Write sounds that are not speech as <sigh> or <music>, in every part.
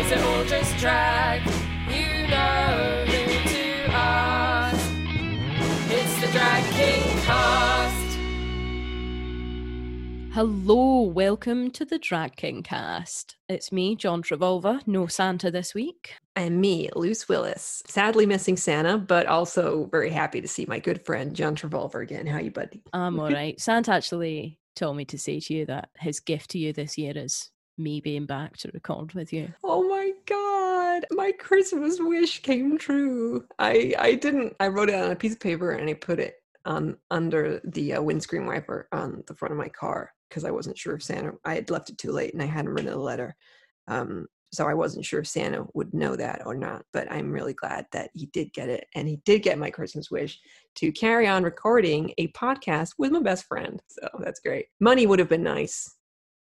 Is it all just drag? You know who to ask. It's the Drag King cast. Hello, welcome to the Drag King cast. It's me, John Travulva, no Santa this week. And me, Loose Willis. Sadly missing Santa, but also very happy to see my good friend John Travulva again. How you, buddy? I'm all <laughs> right. Santa actually told me to say to you that his gift to you this year is me being back to record with you. Oh my god, my Christmas wish came true. I I didn't. I wrote it on a piece of paper and I put it on under the uh, windscreen wiper on the front of my car because I wasn't sure if Santa. I had left it too late and I hadn't written a letter. Um, so I wasn't sure if Santa would know that or not, but I'm really glad that he did get it. And he did get my Christmas wish to carry on recording a podcast with my best friend. So that's great. Money would have been nice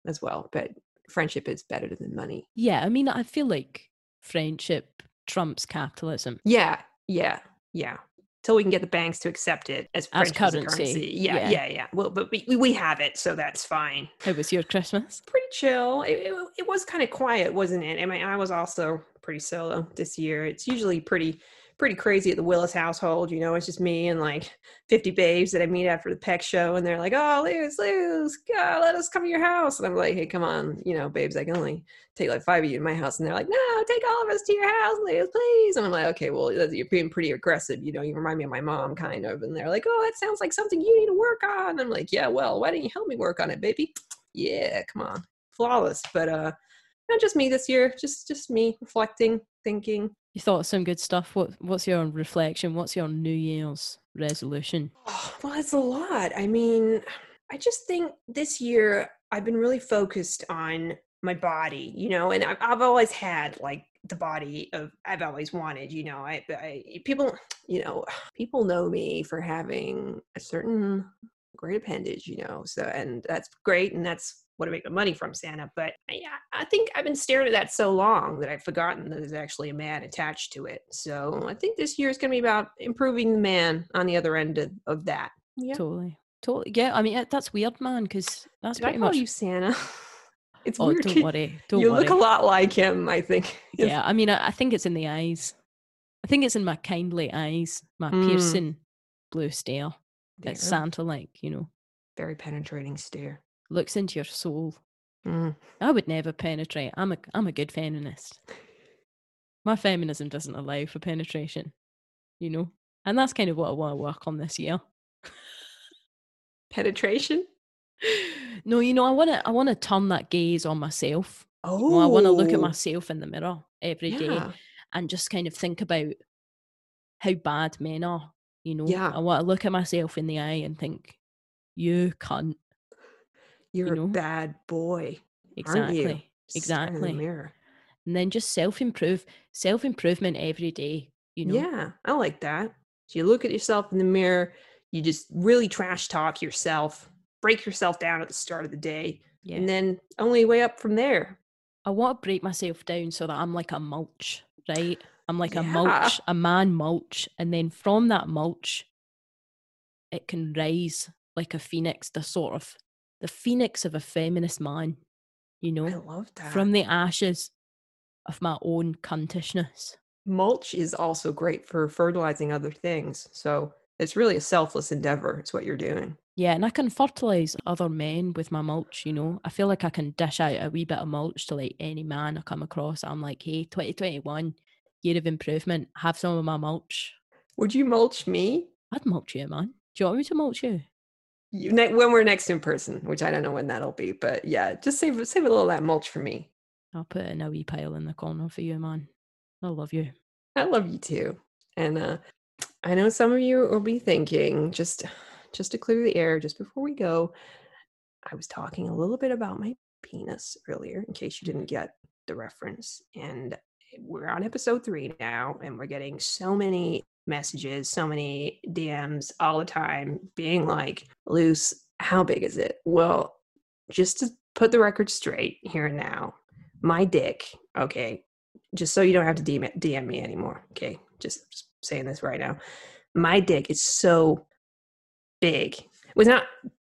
as well, but friendship is better than money. Yeah, I mean, I feel like friendship trumps capitalism. Yeah, yeah, yeah. Till we can get the banks to accept it as, As a currency, Yeah, yeah. yeah, yeah, Well, but we, we have it, so that's fine. How was your Christmas? pretty chill. It, it, it was kind of quiet, wasn't it? I mean, I was also pretty solo this year. It's usually pretty pretty crazy at the Willis household. You know, it's just me and like 50 babes that I meet after the Pecs show, and they're like, "Oh, Luz, Luz, God, let us come to your house." And I'm like, "Hey, come on, you know, babes, I can only take like five of you to my house." And they're like, "No, take all of us to your house, Luz, please." And I'm like, "Okay, well, you're being pretty aggressive. You know, you remind me of my mom, kind of." And they're like, "Oh, that sounds like something you need to work on." And I'm like, "Yeah, well, why don't you help me work on it, baby?" Yeah, come on flawless but uh not just me this year just just me reflecting thinking You thought some good stuff. What What's your reflection? What's your New Year's resolution? oh, well it's a lot i mean i just think this year i've been really focused on my body you know and i've, I've always had like the body of i've always wanted you know I, I people you know people know me for having a certain great appendage you know so and that's great and that's what I make my money from Santa. But I, I think I've been staring at that so long that I've forgotten that there's actually a man attached to it. So I think this year is going to be about improving the man on the other end of, of that. Yeah. Totally, totally. Yeah, I mean that's weird, man, because that's Did I pretty call much. you Santa? <laughs> It's oh, weird. don't <laughs> worry, don't you worry. look a lot like him, I think. Yeah, <laughs> I mean, I, I think it's in the eyes. I think it's in my kindly eyes, my Mm. piercing blue stare. There. It's Santa like, you know, Very penetrating stare. Looks into your soul. Mm. I would never penetrate. I'm a I'm a good feminist. My feminism doesn't allow for penetration, you know? And that's kind of what I want to work on this year. Penetration? <laughs> no, you know, I want to I want to turn that gaze on myself. Oh, Well, I want to look at myself in the mirror every day yeah. and just kind of think about how bad men are. You know, Yeah. I want to look at myself in the eye and think, "You cunt." You're know? a bad boy, you? Exactly, exactly. And then just self improve, self improvement every day. You know, Yeah, I like that. So you look at yourself in the mirror, you just really trash talk yourself, break yourself down at the start of the day, yeah. and then only way up from there. I want to break myself down so that I'm like a mulch, right? I'm like a mulch, a man mulch, and then from that mulch, it can rise like a phoenix, the sort of the phoenix of a feminist man. You know, I love that. from the ashes of my own cuntishness. mulch is also great for fertilizing other things. So it's really a selfless endeavor. It's what you're doing. Yeah, and I can fertilize other men with my mulch, you know. I feel like I can dish out a wee bit of mulch to like any man I come across. I'm like, hey, 2021, year of improvement, have some of my mulch. Would you mulch me? I'd mulch you, man. Do you want me to mulch you? When we're next in person, which I don't know when that'll be, but yeah, just save save a little of that mulch for me. I'll put in a wee pile in the corner for you, man. I love you. I love you too. And uh, I know some of you will be thinking, just just to clear the air, just before we go, I was talking a little bit about my penis earlier, in case you didn't get the reference. And we're on episode three now, and we're getting so many messages, so many DMs all the time, being like, Loose, how big is it? Well, just to put the record straight here and now, my dick, okay, just so you don't have to DM, DM me anymore. Okay, just, just saying this right now. My dick is so big. It was not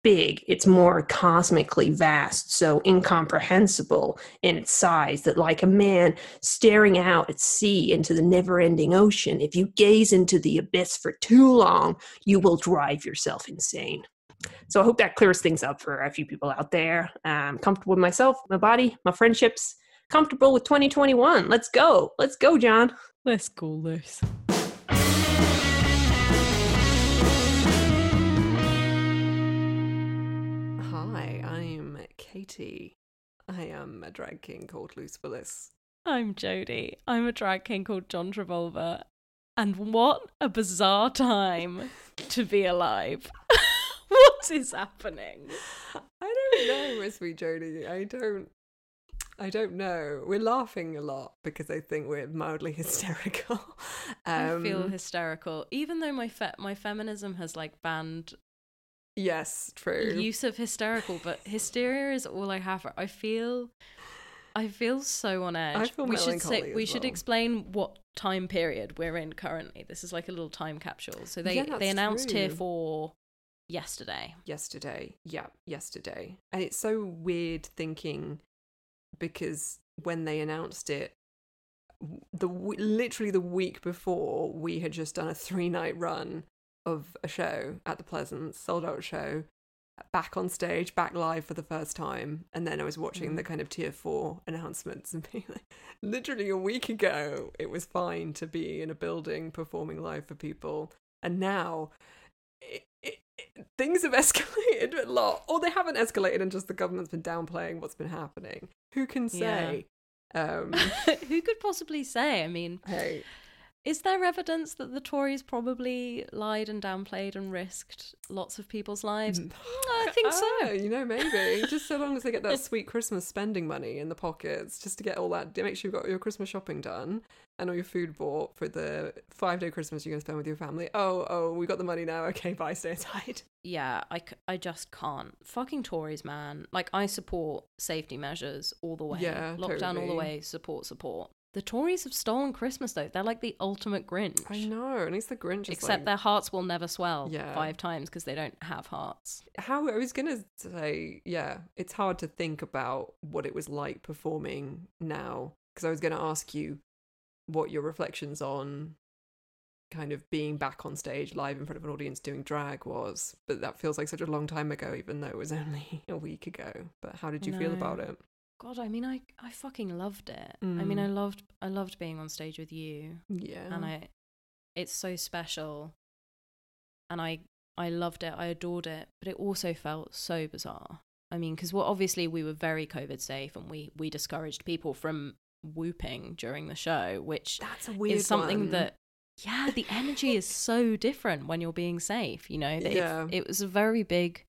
big, it's more cosmically vast, so incomprehensible in its size that, like a man staring out at sea into the never ending ocean, if you gaze into the abyss for too long, you will drive yourself insane. So I hope that clears things up for a few people out there. I'm comfortable with myself, my body, my friendships, comfortable with 2021. Let's go. Let's go, John. Let's go, Loose. Katie. I am a drag king called Loose Willis. I'm Jodie. I'm a drag king called John Travulva. And what a bizarre time to be alive. <laughs> what is happening? I don't know, Miss Sweet Jodie. I don't. I don't know. We're laughing a lot because I think we're mildly <laughs> hysterical. I feel Um, hysterical, even though my fe- my feminism has like banned yes, true. use of hysterical, but hysteria is all I have. I feel, I feel so on edge. feel we should say we should well. explain what time period we're in currently. This is like a little time capsule. So they Yeah, they announced tier true. four yesterday. yesterday. Yeah, yesterday. And it's so weird thinking because when they announced it, the literally the week before, we had just done a three night run of a show at the Pleasance, sold out show, back on stage, back live for the first time. And then I was watching the kind of tier four announcements and <laughs> being like, literally a week ago, it was fine to be in a building performing live for people. And now it, it, it- things have <laughs> escalated a lot, or they haven't escalated, and just the government's been downplaying what's been happening. Who can say? Um, <laughs> Who could possibly say? I mean, hey, is there evidence that the Tories probably lied and downplayed and risked lots of people's lives? Mm. I think so. ah, you know, maybe <laughs> just so long as they get that sweet Christmas spending money in the pockets, just to get all that, make sure you've got your Christmas shopping done and all your food bought for the five day Christmas you're going to spend with your family. Oh, oh, we got the money now. Okay, <laughs> bye, stay inside. Yeah, I, c- I just can't. Fucking Tories, man. Like, I support safety measures all the way. Yeah, Lockdown all the way, support, support. The Tories have stolen Christmas, though. They're like the ultimate Grinch. I know. At least the Grinch is Except like, their hearts will never swell Yeah. five times because they don't have hearts. how I was gonna say, yeah, it's hard to think about what it was like performing now because I was gonna ask you what your reflections on kind of being back on stage live in front of an audience doing drag was, but that feels like such a long time ago, even though it was <laughs> only a week ago. But how did you feel about it? God, I mean, I, I fucking loved it. I mean, Mm. I loved I loved being on stage with you. Yeah, and I it's so special and I I loved it I adored it but it also felt so bizarre I mean because well, obviously we were very covid safe and we we discouraged people from whooping during the show which that's a weird is something one. that yeah the energy is <laughs> so different when you're being safe you know that it- Yeah. it was a very big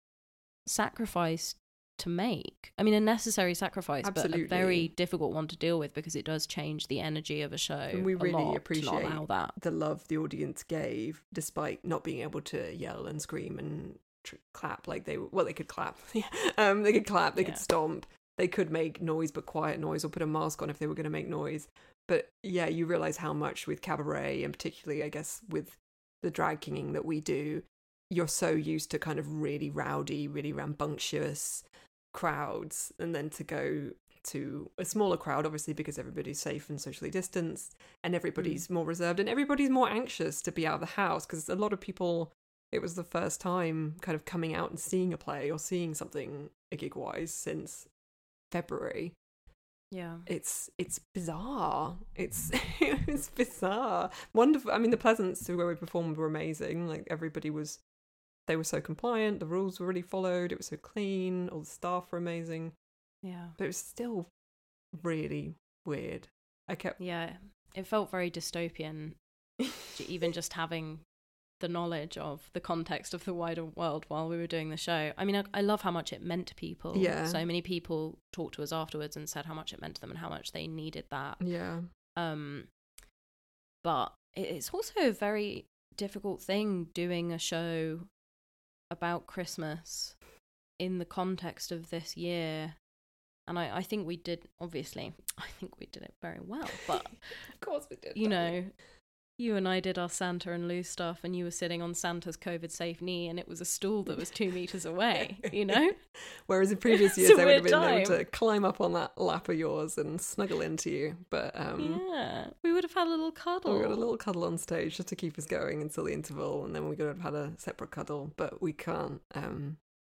sacrifice to make. I mean a necessary sacrifice but a very difficult one to deal with because it does change the energy of a show And we really appreciate that. the love the audience gave, despite not being able to yell and scream and tr- clap like they well they could clap, <laughs> um, they could clap, they Yeah. could stomp, they could make noise but quiet noise or put a mask on if they were going to make noise. But yeah, you realize how much with cabaret and particularly, I guess, with the drag kinging that we do, you're so used to kind of really rowdy, really rambunctious crowds, and then to go to a smaller crowd, obviously because everybody's safe and socially distanced, and everybody's mm. more reserved, and everybody's more anxious to be out of the house because a lot of people. It was the first time kind of coming out and seeing a play or seeing something a gig wise since February yeah it's it's bizarre. It's <laughs> it's bizarre. Wonderful. I mean, the Pleasance where we performed were amazing. Like everybody was, they were so compliant. The rules were really followed. It was so clean. All the staff were amazing. yeah But it was still really weird. I kept Yeah, it felt very dystopian, even <laughs> just having the knowledge of the context of the wider world while we were doing the show. I mean, I, I love how much it meant to people. Yeah. So many people talked to us afterwards and said how much it meant to them and how much they needed that. yeah Um, but it's also a very difficult thing doing a show about Christmas in the context of this year. And I, I think we did, obviously, <laughs> I think we did it very well. But <laughs> of course we did. you know, you and I did our Santa and Lou stuff, and you were sitting on Santa's COVID safe knee, and it was a stool that was two meters away. You know, <laughs> Whereas in previous <laughs> years, I would have been able to climb up on that lap of yours and snuggle into you. But um, yeah, we would have had a little cuddle. we got a little cuddle on stage just to keep us going until the interval, and then we could have had a separate cuddle. But we can't. Um,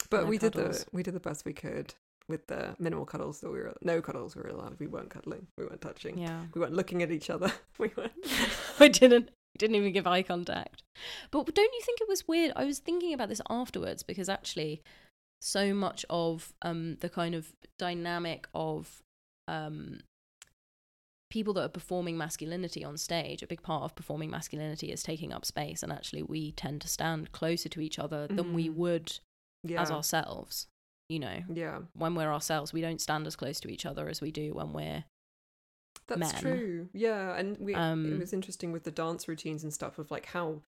but No we did the we did the best we could with the minimal cuddles that we were no cuddles we were allowed. We weren't cuddling. We weren't touching. Yeah, We weren't looking at each other. <laughs> We weren't. <laughs> I didn't. Didn't even give eye contact. But don't you think it was weird? I was thinking about this afterwards because actually, so much of um the kind of dynamic of um people that are performing masculinity on stage, a big part of performing masculinity is taking up space, and actually we tend to stand closer to each other than we Mhm. would Yeah. as ourselves. You know, yeah. when we're ourselves, we don't stand as close to each other as we do when we're That's men. true. Yeah, and we Um, it was interesting with the dance routines and stuff of like how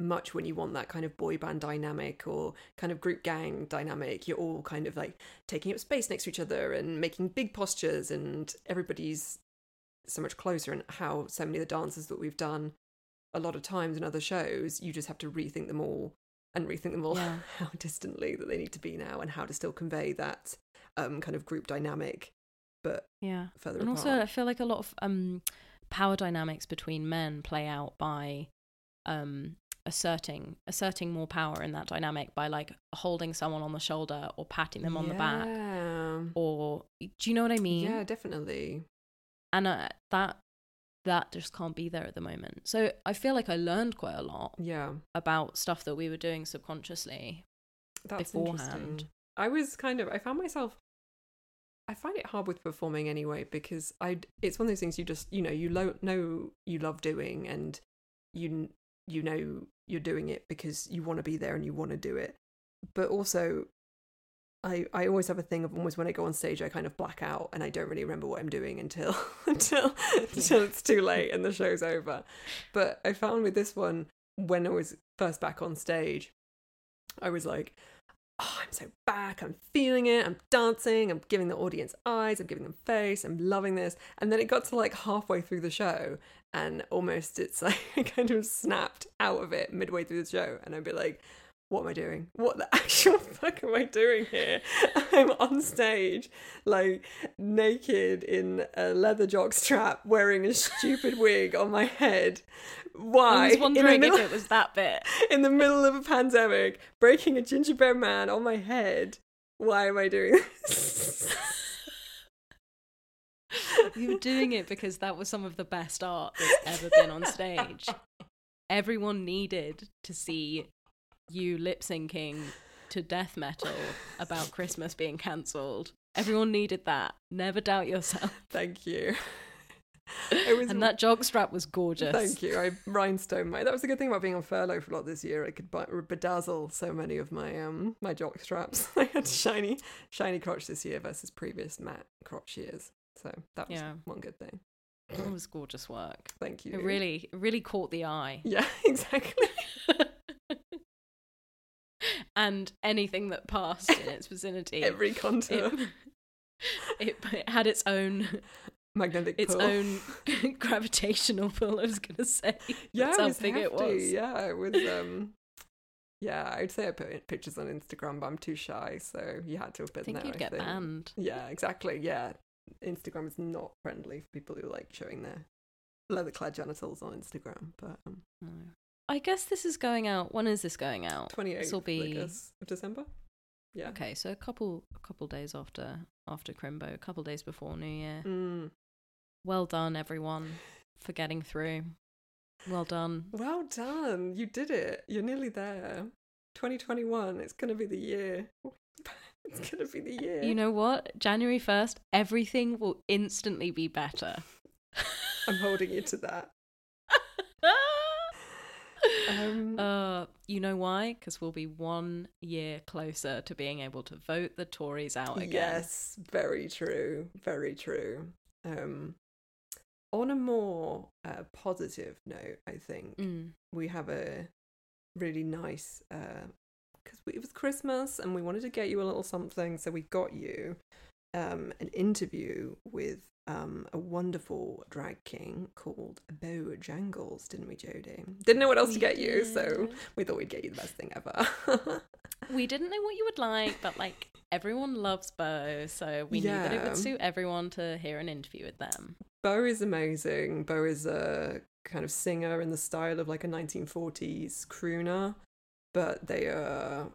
much when you want that kind of boy band dynamic or kind of group gang dynamic, you're all kind of like taking up space next to each other and making big postures and everybody's so much closer and how so many of the dances that we've done a lot of times in other shows, you just have to rethink them all and rethink them all Yeah. <laughs> how distantly that they need to be now and how to still convey that um kind of group dynamic but yeah. further and apart. also i feel like a lot of um power dynamics between men play out by um asserting asserting more power in that dynamic by like holding someone on the shoulder or patting them on the back or do you know what i mean Yeah, definitely. and uh, that that just can't be there at the moment so i feel like i learned quite a lot Yeah, about stuff that we were doing subconsciously that's Beforehand. interesting. I was kind of I found myself I find it hard with performing anyway because I it's one of those things you just you know you lo- know you love doing and you you know you're doing it because you want to be there and you want to do it but also I, I always have a thing of almost when I go on stage I kind of black out and I don't really remember what I'm doing until <laughs> until <laughs> until it's too late and the show's over. But I found with this one when I was first back on stage, I was like, oh, I'm so back. I'm feeling it. I'm dancing. I'm giving the audience eyes. I'm giving them face. I'm loving this. And then it got to like halfway through the show, and almost it's <laughs> like I kind of snapped out of it midway through the show, and I'd be like, what am I doing? What the <laughs> actual fuck am I doing here? <laughs> I'm on stage, like naked in a leather jock strap, wearing a stupid <laughs> wig on my head. Why? i was wondering if it was that bit in the middle of a pandemic, breaking a gingerbread man on my head. Why am I doing this? You were doing it because that was some of the best art that's ever been on stage. Everyone needed to see you lip syncing to death metal about Christmas being cancelled. Everyone needed that. Never doubt yourself. <laughs> Thank you. <laughs> Was And that jockstrap was gorgeous. Thank you. I rhinestone my. That was the good thing about being on furlough for a lot this year. I could bedazzle so many of my um my jock straps. <laughs> I had shiny shiny crotch this year versus previous matte crotch years. So that was Yeah. one good thing. It was gorgeous work. Thank you. It really, really caught the eye. Yeah, exactly. And anything that passed in its vicinity. <laughs> Every contour, it, <laughs> it, it had its own magnetic its pull. own <laughs> gravitational pull. I was gonna say, yeah, That's it how was it was. Yeah, it was. Um, yeah, I'd say I put pictures on Instagram, but I'm too shy, so you had to have been I think there. you'd get think. banned. Yeah, exactly. Yeah, Instagram is not friendly for people who like showing their leather-clad genitals on Instagram. But um. I guess this is going out. When is this going out? twenty eighth, This will be of December. Yeah. okay. So a couple, a couple days after after Crimbo, a couple days before New Year. Mm. Well done, everyone, for getting through. Well done. Well done. You did it. You're nearly there. 2021. It's gonna be the year. <laughs> it's gonna be the year. You know what? January first, everything will instantly be better. I'm holding you to that. Um, uh, you know why? Because we'll be one year closer to being able to vote the Tories out again. Yes, very true. Very true. Um, on a more uh, positive note, I think Mm. we have a really nice because it was Christmas and we wanted to get you a little something, so we got you um, an interview with um, a wonderful drag king called Beau Jangles, didn't we, Jodie? Didn't know what else We to get you, so we thought we'd get you the best thing ever. <laughs> We didn't know what you would like, but like everyone loves Beau, so we knew that it would suit everyone to hear an interview with them. Beau is amazing. Beau is a kind of singer in the style of like a 1940s crooner, but they are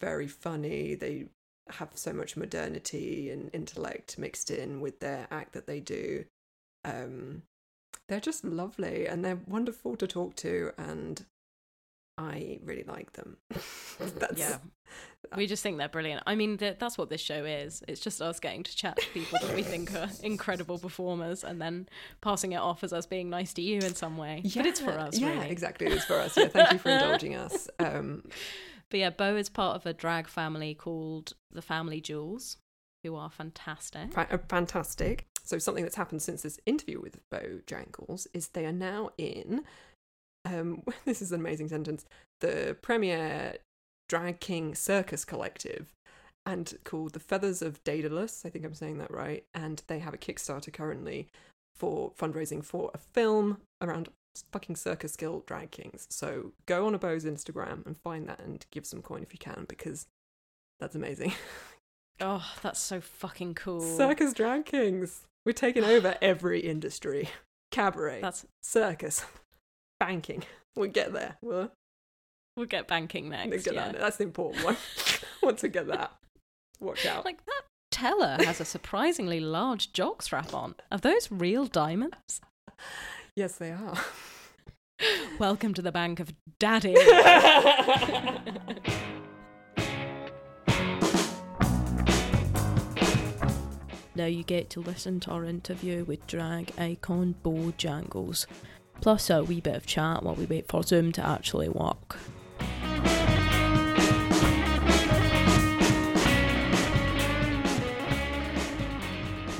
very funny. They have so much modernity and intellect mixed in with their act that they do. Um, they're just lovely and they're wonderful to talk to, and I really like them. <laughs> That's, Yeah. <laughs> We just think they're brilliant. I mean, th- that's what this show is. It's just us getting to chat to people that we think are <laughs> incredible performers and then passing it off as us being nice to you in some way. but it's for us, Yeah, really. exactly. It's for us. Yeah, thank you for indulging us. Um, But yeah, Beau is part of a drag family called the Family Jewels, who are fantastic. Fa- uh, fantastic. So something that's happened since this interview with Beau Jangles is they are now in. Um, <laughs> this is an amazing sentence. The premier drag king circus collective, and called the Feathers of Daedalus. I think I'm saying that right. And they have a Kickstarter currently for fundraising for a film around fucking circus guild drag kings. So go on a Beau's Instagram and find that and give some coin if you can because that's amazing. <laughs> Oh, that's so fucking cool. Circus drag kings. We're taking over <sighs> every industry. Cabaret, That's circus, banking. We'll get there. We'll, we'll get banking next. get yeah. that. That's the important one. <laughs> Once we get that, watch out. Like that teller has a surprisingly large jock strap on. Are those real diamonds? <laughs> yes, they are. <laughs> Welcome to the bank of daddy. <laughs> now you get to listen to our interview with drag icon Beau Jangles, plus a wee bit of chat while we wait for Zoom to actually work.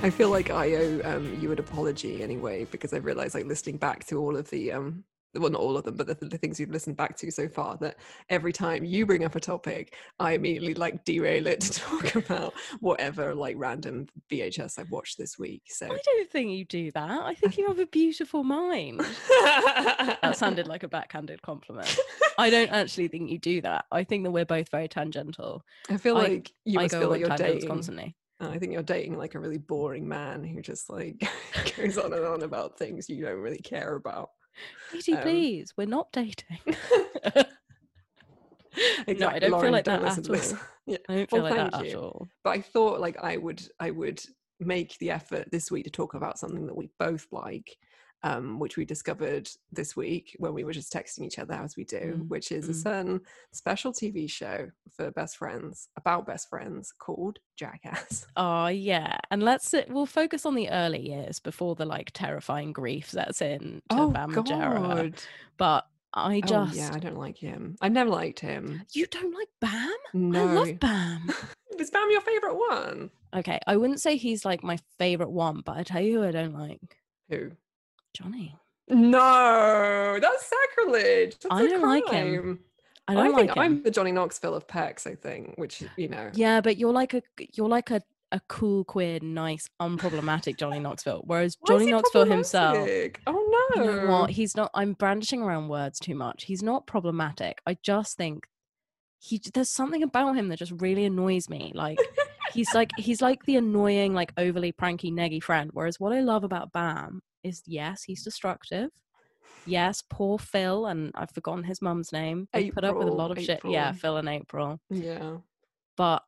I feel like I owe um, you an apology anyway because I've realised, like, listening back to all of the um, well, not all of them, but the, the things you've listened back to so far, that every time you bring up a topic, I immediately like derail it <laughs> to talk about whatever like random VHS I've watched this week. So I don't think you do that. I think you have a beautiful mind. That sounded like a backhanded compliment. I don't actually think you do that. I think that we're both very tangential. I feel I- like you I go feel on like you're tangents dating. constantly. Uh, I think you're dating like a really boring man who just like <laughs> goes on and on about things you don't really care about. Katie, Um, please, we're not dating. <laughs> Exactly. don't feel like don't that listen at all. <laughs> yeah. I don't feel Well, like that thank at all. But I thought like I would I would make the effort this week to talk about something that we both like, um, which we discovered this week when we were just texting each other as we do, Mm, which is a mm. certain special TV show for best friends about best friends called Jackass. <laughs> Oh yeah, and let's we'll focus on the early years before the like terrifying grief sets in to Bam Margera. But I just Oh yeah, I don't like him. I've never liked him. you don't like Bam? No. I love Bam. <laughs> Is Bam your favorite one? okay, I wouldn't say he's like my favorite one, but I tell you who I don't like Who? Johnny. No, that's sacrilege. That's I don't like him. I don't think like him. I'm the Johnny Knoxville of Pecs, I think, which you know. Yeah, but you're like a you're like a a cool, queer, nice, unproblematic Johnny Knoxville. Whereas Johnny Knoxville himself. Oh no. you know what? He's not. I'm brandishing around words too much. He's not problematic. I just think he there's something about him that just really annoys me. Like he's like he's like the annoying, like overly pranky, neggy friend. Whereas what I love about Bam is yes, he's destructive. Yes, poor Phil, and I've forgotten his mum's name. They put up with a lot of shit. Yeah, Phil and April Yeah. but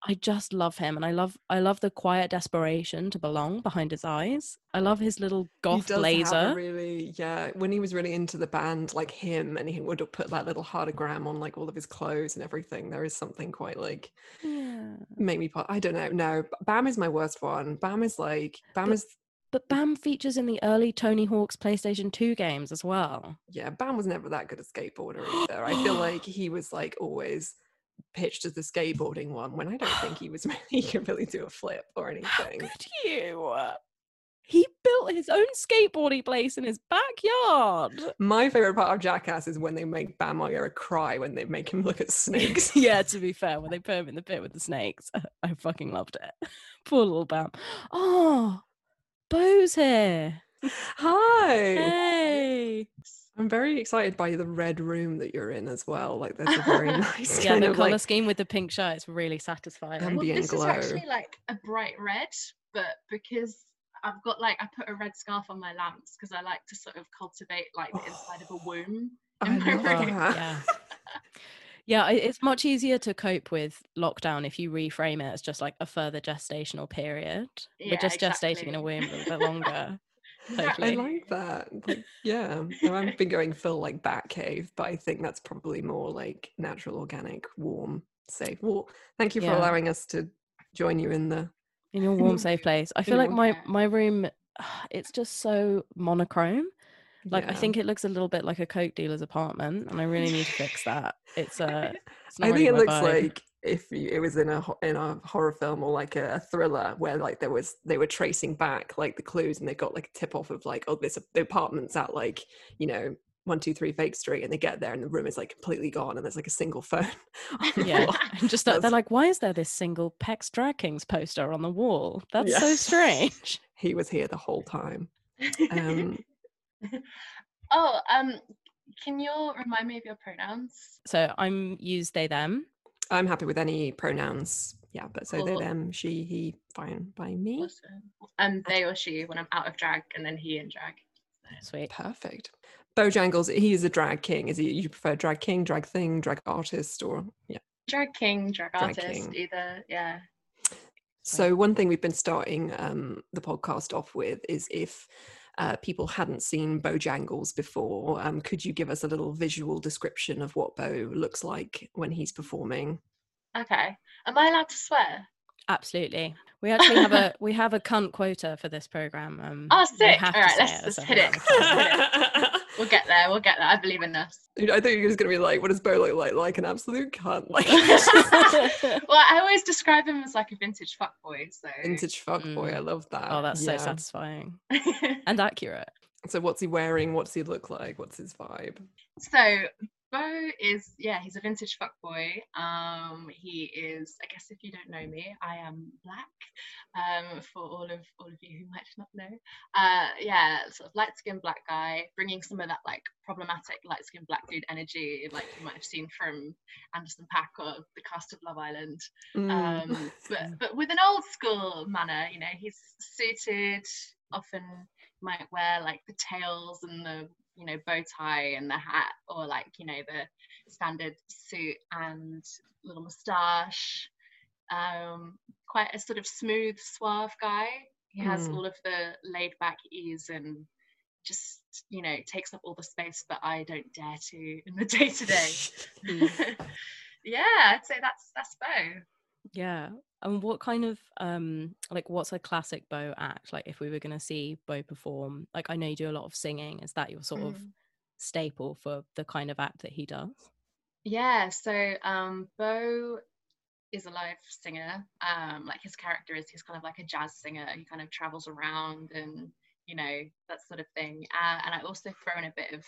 I just love him and I love I love the quiet desperation to belong behind his eyes. I love his little goth he blazer. really yeah. When he was really into the band, like him, and he would put that little heartagram on like all of his clothes and everything. There is something quite like yeah. make me. part. I don't know. No, Bam is my worst one. Bam is like Bam But- is But Bam features in the early Tony Hawk's PlayStation 2 games as well. yeah. Bam was never that good a skateboarder <gasps> either. I feel like he was like always pitched as the skateboarding one when I don't think he was <laughs> really he could really do a flip or How anything. could you? He built built his own skateboarding place in his backyard. My favorite part of Jackass is when they make Bam Margera cry when they make him look at snakes. <laughs> yeah, to be fair, when they put him in the pit with the snakes, <laughs> I fucking loved it. Poor little Bam. Oh, Beau's here. Hi. Hey. I'm very excited by the red room that you're in as well. Like there's a very <laughs> nice Yeah, kind the of color like scheme with the pink shirt It's really satisfying. Um, Well, ambient this glow. is actually like a bright red, but because I've got like I put a red scarf on my lamps because I like to sort of cultivate like the inside of a womb. I in my room. that. <laughs> <laughs> yeah. Yeah, it's much easier to cope with lockdown if you reframe it as just like a further gestational period. We're Yeah, just gestating in a womb a little bit <laughs> longer. I like that. Like, yeah, I've been going full like bat cave, but I think that's probably more like natural, organic, warm, safe. Well, thank you for Yeah. allowing us to join you in the. in your warm, safe place. I feel like my my room, <sighs> it's just so monochrome. Like I think it looks a little bit like a coke dealer's apartment, and I really need to fix that. It's uh, <laughs> it's not I really think it looks vibe. like if you, it was in a in a horror film or like a, a thriller where like there was they were tracing back like the clues and they got like a tip off of like oh this the apartment's at like you know one two three Fake Street and they get there and the room is like completely gone and there's like a single phone. <laughs> yeah, and just <laughs> they're like, why is there this single Pecs Drag Kings poster on the wall? That's so strange. he was here the whole time. Um, oh, um, can you remind me of your pronouns? So I'm use they them. I'm happy with any pronouns. Yeah, but so they, them, she, he, fine by me. Awesome. Um, they or she when I'm out of drag, and then he in drag. Sweet. Perfect. Beau Jangles, he is a drag king. Is he? You prefer drag king, drag thing, drag artist, or yeah? Drag king, drag Drag artist, king. either. Yeah. So one thing we've been starting um, the podcast off with is if uh, people hadn't seen Beau Jangles before, um, could you give us a little visual description of what Beau looks like when he's performing? Okay. Am I allowed to swear? Absolutely. We <laughs> actually have a we have a cunt quota for this program. Um, Oh, we sick. have All to right, say let's just hit it. <laughs> amount of time. We'll get there. We'll get there. I believe in us. I think you're just gonna be like, what does Beau look like? Like an absolute cunt, <laughs> like well, I always describe him as like a vintage fuckboy. So. vintage fuckboy. I mm. love that. oh, that's so satisfying <laughs> and accurate. So what's he wearing? What's he look like? What's his vibe? so Beau is yeah, he's a vintage fuckboy. Um, he is. I guess if you don't know me, I am black. Um, for all of all of you who might not know, uh, yeah, sort of light skinned black guy, bringing some of that like problematic light skinned black dude energy, like you might have seen from Anderson Paak or the cast of Love Island. Mm. um, <laughs> but but with an old school manner. You know, he's suited. Often might wear like the tails and the you know bow tie and the hat, or like you know the standard suit and little moustache. Um, quite a sort of smooth, suave guy. He has Mm. all of the laid back ease and just you know takes up all the space that I don't dare to in the <laughs> day to day. <laughs> <laughs> Yeah, I'd say that's that's Beau. Yeah. And what kind of um like what's a classic Beau act? Like if we were gonna see Beau perform, like I know you do a lot of singing. Is that your sort of Mm. staple for the kind of act that he does? Yeah, so um, Beau is a live singer. Um, like his character is, he's kind of like a jazz singer. He kind of travels around and you know that sort of thing. Uh, and I also throw in a bit of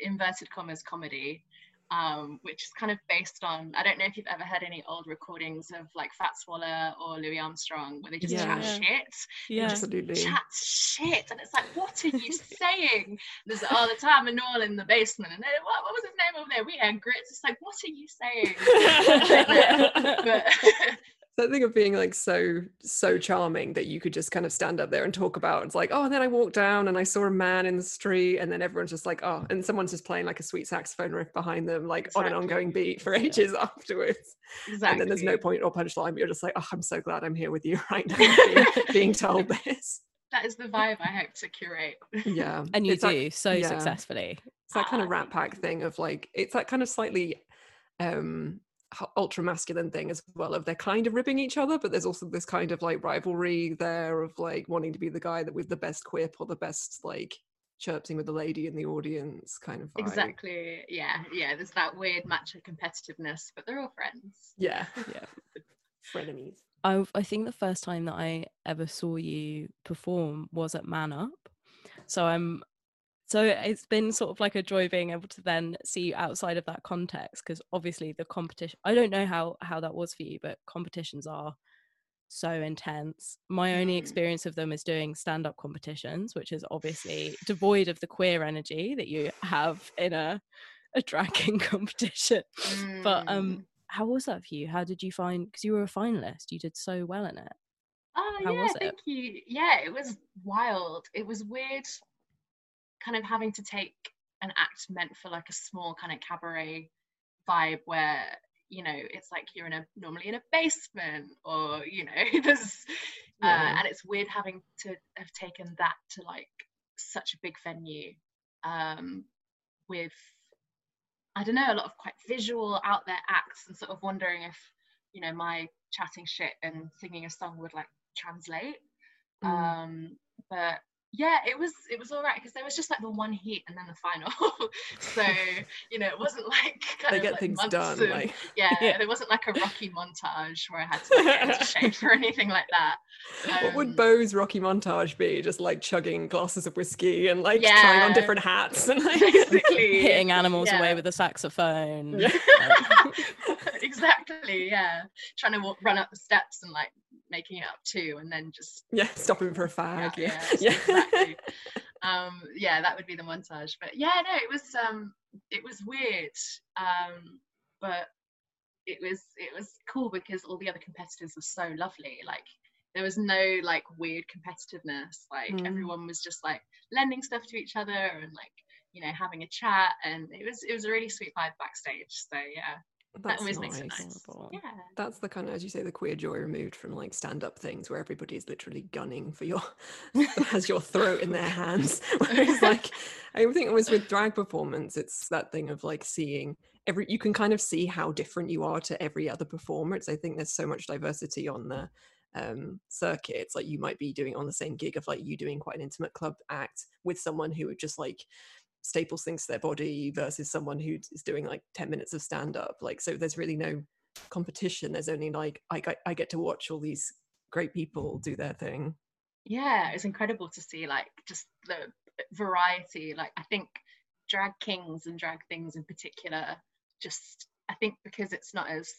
inverted commas comedy, um, which is kind of based on. I don't know if you've ever heard any old recordings of like Fats Waller or Louis Armstrong, where they just chat Yeah. shit Yeah. Absolutely. chat shit and it's like what are you <laughs> saying there's all the time and all in the basement and then what, what was his name over there we had grits it's like what are you saying <laughs> <laughs> but that thing of being like so so charming that you could just kind of stand up there and talk about it's like oh and then i walked down and i saw a man in the street and then everyone's just like oh and someone's just playing like a sweet saxophone riff behind them like on an ongoing beat for ages <laughs> afterwards. Exactly and then there's no point or punchline but you're just like oh i'm so glad i'm here with you <laughs> right now <laughs> being, being told this. That is the vibe i hope to curate. Yeah. And you It's that- do so yeah. successfully. it's that kind Ah, of rat pack thing of like it's that kind of slightly um ultra masculine thing as well of they're kind of ribbing each other but there's also this kind of like rivalry there of like wanting to be the guy that with the best quip or the best like chirping with the lady in the audience kind of vibe. exactly yeah yeah there's that weird macho competitiveness but they're all friends yeah Yeah. <laughs> frenemies I I think the first time that I ever saw you perform was at Man Up. So I'm so it's been sort of like a joy being able to then see you outside of that context because obviously the competition I don't know how how that was for you, but competitions are so intense. My only Mm. experience of them is doing stand-up competitions, which is obviously devoid of the queer energy that you have in a a drag king <laughs> competition. But um Mm. how was that for you? How did you find because you were a finalist, you did so well in it. Oh How yeah, thank you. Yeah, it was wild. It was weird kind of having to take an act meant for like a small kind of cabaret vibe where, you know, it's like you're in a normally in a basement or, you know, <laughs> there's uh, Yeah. and it's weird having to have taken that to like such a big venue um with I don't know, a lot of quite visual out there acts and sort of wondering if, you know, my chatting shit and singing a song would like translate. Mm. Um, but yeah, it was it was all right because there was just like the one heat and then the final. <laughs> so, you know, it wasn't like <laughs> kind they of get like things done. of- Like <laughs> yeah, Yeah. there wasn't like a Rocky montage where I had to like, get into shape or anything like that. what would Um, Beau's Rocky montage be? Just like chugging glasses of whiskey and like trying on different hats and like Hitting animals away with a saxophone. Yeah. exactly, yeah. Trying to walk, run up the steps and like making it up too, and then just yeah, stopping for a fag. yeah, Yeah, yeah, exactly. <laughs> um, yeah, that would be the montage. But yeah, no, it was um, it was weird, um, but it was it was cool because all the other competitors were so lovely. Like there was no like weird competitiveness. Like Mm. everyone was just like lending stuff to each other and like you know having a chat, and it was it was a really sweet vibe backstage. So yeah, that That's always makes it nice. Yeah. That's the kind of, as you say, the queer joy removed from like stand-up things where everybody's literally gunning for your <laughs> has your throat in their hands. <laughs> Whereas <laughs> like I think it was with drag performance, it's that thing of like seeing every you can kind of see how different you are to every other performer. It's I think there's so much diversity on the um circuit. It's like you might be doing on the same gig of like you doing quite an intimate club act with someone who would just like staples things to their body versus someone who is doing like 10 minutes of stand up like so there's really no competition. There's only like I, get- I get to watch all these great people do their thing. Yeah it's incredible to see like just the variety like i think drag kings and drag things in particular just i think because it's not as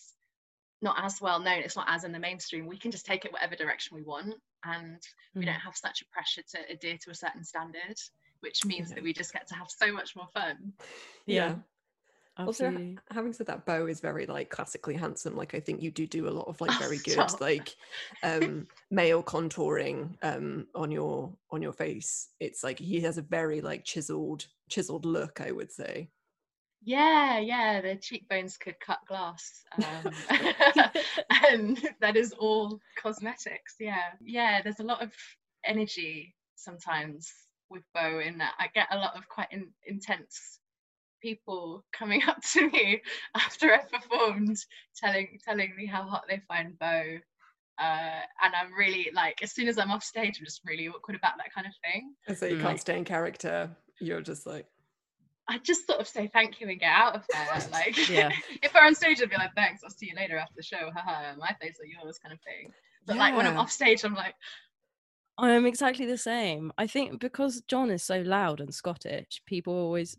not as well known it's not as in the mainstream we can just take it whatever direction we want and we Mhm. don't have such a pressure to adhere to a certain standard which means Yeah. that we just get to have so much more fun Yeah, also ha- absolutely. having said that Beau is very like classically handsome like i think you do do a lot of like <laughs> Oh, very good like um male contouring um on your on your face it's like he has a very like chiseled chiseled look i would say Yeah, yeah, the cheekbones could cut glass. Um, <laughs> and that is all cosmetics. Yeah. Yeah, there's a lot of energy sometimes with Beau in that. I get a lot of quite in, intense people coming <laughs> up to me after I've performed telling telling me how hot they find Beau. Uh, and I'm really like as soon as I'm off stage I'm just really awkward about that kind of thing. and so you Mm. can't stay in character you're just like I just sort of say thank you and get out of there. <laughs> Like, Yeah. <laughs> if we're on stage, I'd be like, thanks, I'll see you later after the show. Haha, my face or yours, kind of thing. But like when I'm off stage, I'm like, I'm exactly the same. I think because John is so loud and Scottish, people are always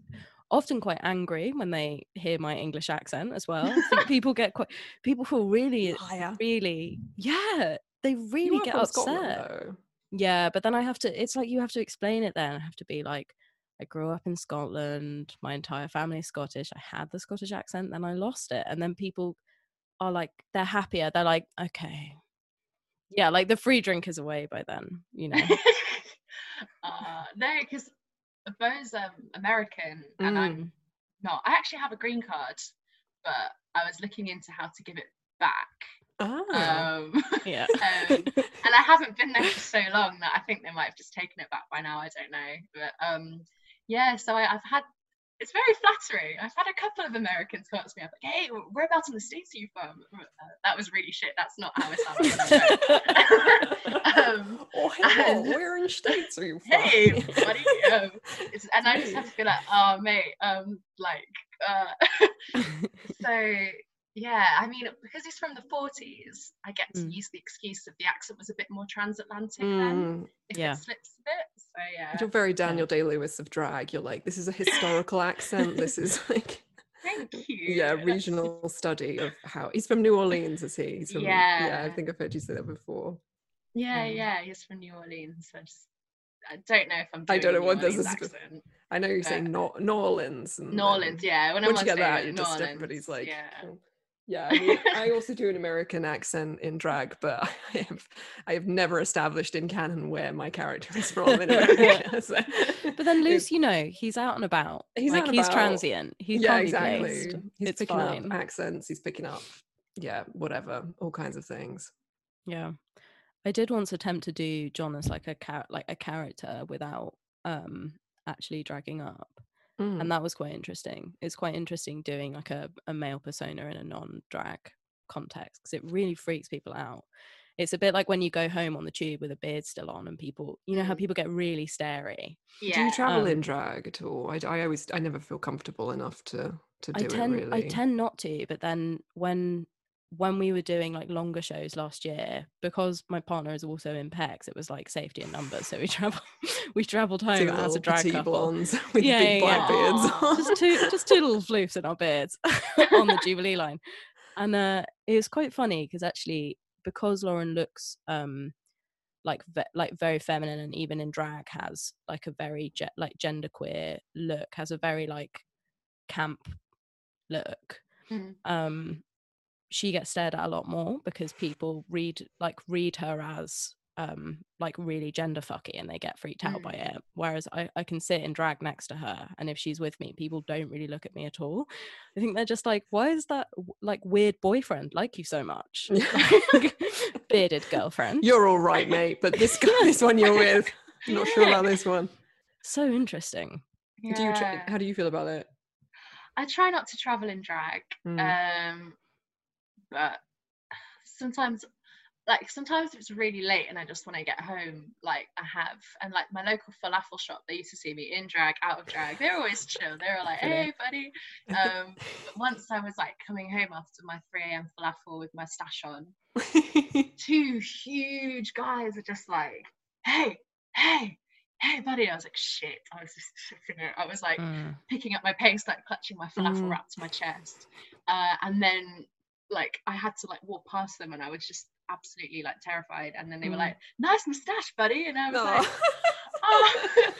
often quite angry when they hear my English accent as well. <laughs> People get quite people feel really, Liar. really, yeah, they really get upset. Scotland. Yeah, but then I have to, it's like you have to explain it then. I have to be like, I grew up in Scotland, my entire family is Scottish. I had the Scottish accent, then I lost it. And then people are like, they're happier. They're like, okay. Yeah, like the free drink is away by then, you know. <laughs> uh, no, because Beau's um, American and I'm Mm. not. I actually have a green card, but I was looking into how to give it back. Ah. Um, <laughs> Yeah. um, <laughs> and I haven't been there for so long that I think they might have just taken it back by now. I don't know, but um, yeah. So I, I've had. It's very flattering. I've had a couple of Americans come up to me. I'm like, "Hey, whereabouts in the states are you from?" Uh, that was really shit. That's not how I sound. <laughs> um, oh, hello. and- Where in states are you from? hey, buddy. Um, it's, and I just have to be like, "Oh, mate." Um, like, uh, <laughs> so yeah, I mean, because he's from the 40s, I get to Mm. use the excuse of the accent was a bit more transatlantic then, Mm, if Yeah. it slips a bit. So yeah, You're very Daniel Day Lewis of drag. You're like, this is a historical accent. This is <laughs> like, thank you. yeah, regional study of how he's from New Orleans, is he? He's from, yeah, I think I've heard you say that before. Yeah, Mm. yeah, he's from New Orleans. So I, just, I don't know if I'm. I don't know what this is. accent. I know you're saying Nor- New Orleans. And New then Orleans, yeah. When I'm you get that, you're just everybody's like, yeah. "Oh." Yeah. I, mean, I <laughs> also do an American accent in drag, but <laughs> I have I have never established in canon where my character is <laughs> from in America. so But then Loose, you know, he's out and about. He's like he's about. transient. He yeah, exactly. placed. He's it's picking fine. up accents. He's picking up, yeah, whatever, all kinds of things. Yeah. I did once attempt to do John as like a char- like a character without um actually dragging up. Mm. And that was quite interesting. It's quite interesting doing like a, a male persona in a non-drag context because it really freaks people out. It's a bit like when you go home on the tube with a beard still on and people, you know how Mm. people get really starey. Yeah. Do you travel um, in drag at all? I, I always I never feel comfortable enough to to do I tend it really. I tend not to, but then when when we were doing like longer shows last year, because my partner is also in Pecs, it was like safety in numbers. So we <laughs> travel we travelled home Two as a drag couple. blondes <laughs> with Yeah, big yeah, black beards. <laughs> Just two just two little floofs in our beards on the Jubilee line. And uh it was quite funny because actually because Lauren looks um like ve- like very feminine and even in drag has like a very ge- like genderqueer look has a very like camp look Mhm. um she gets stared at a lot more because people read like read her as um like really gender fucky and they get freaked out by it whereas I, I can sit and drag next to her and if she's with me people don't really look at me at all i think they're just like why is that like weird boyfriend like you so much <laughs> Like, <laughs> bearded girlfriend You're all right, <laughs> mate, but this guy, this one you're with, I'm not sure about this one. so interesting Do you? Tra- how do you feel about it? I try not to travel in drag. Mm. Um, but sometimes, like sometimes it's really late and I just want to get home, like I have, and like my local falafel shop, they used to see me in drag, out of drag. They're always chill. They were like, "Hey, buddy." Um, but once I was like coming home after my 3 a.m. falafel with my stash on, <laughs> two huge guys are just like, "Hey, hey." Hey buddy, I was like shit. I was just, you know, I was like, Mm. picking up my pace, like clutching my falafel Mm. wrap to my chest. Uh, and then like I had to like walk past them and I was just absolutely like terrified. And then they were Mm. like, nice moustache, buddy. And I was Aw. like, <laughs> oh <laughs>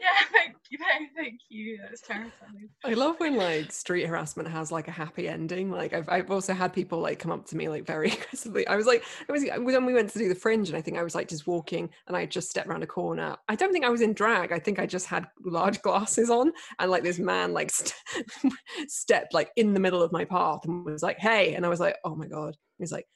yeah, thank you, thank, you. That was terrifying. I love when like street harassment has like a happy ending. Like I've I've also had people like come up to me like very <laughs> aggressively. I was like I was when we went to do the fringe and I think I was like just walking and I just stepped around a corner. I don't think I was in drag. I think I just had large glasses on and like this man like <laughs> st- stepped like in the middle of my path and was like, "Hey," and I was like, "Oh my god." He's like,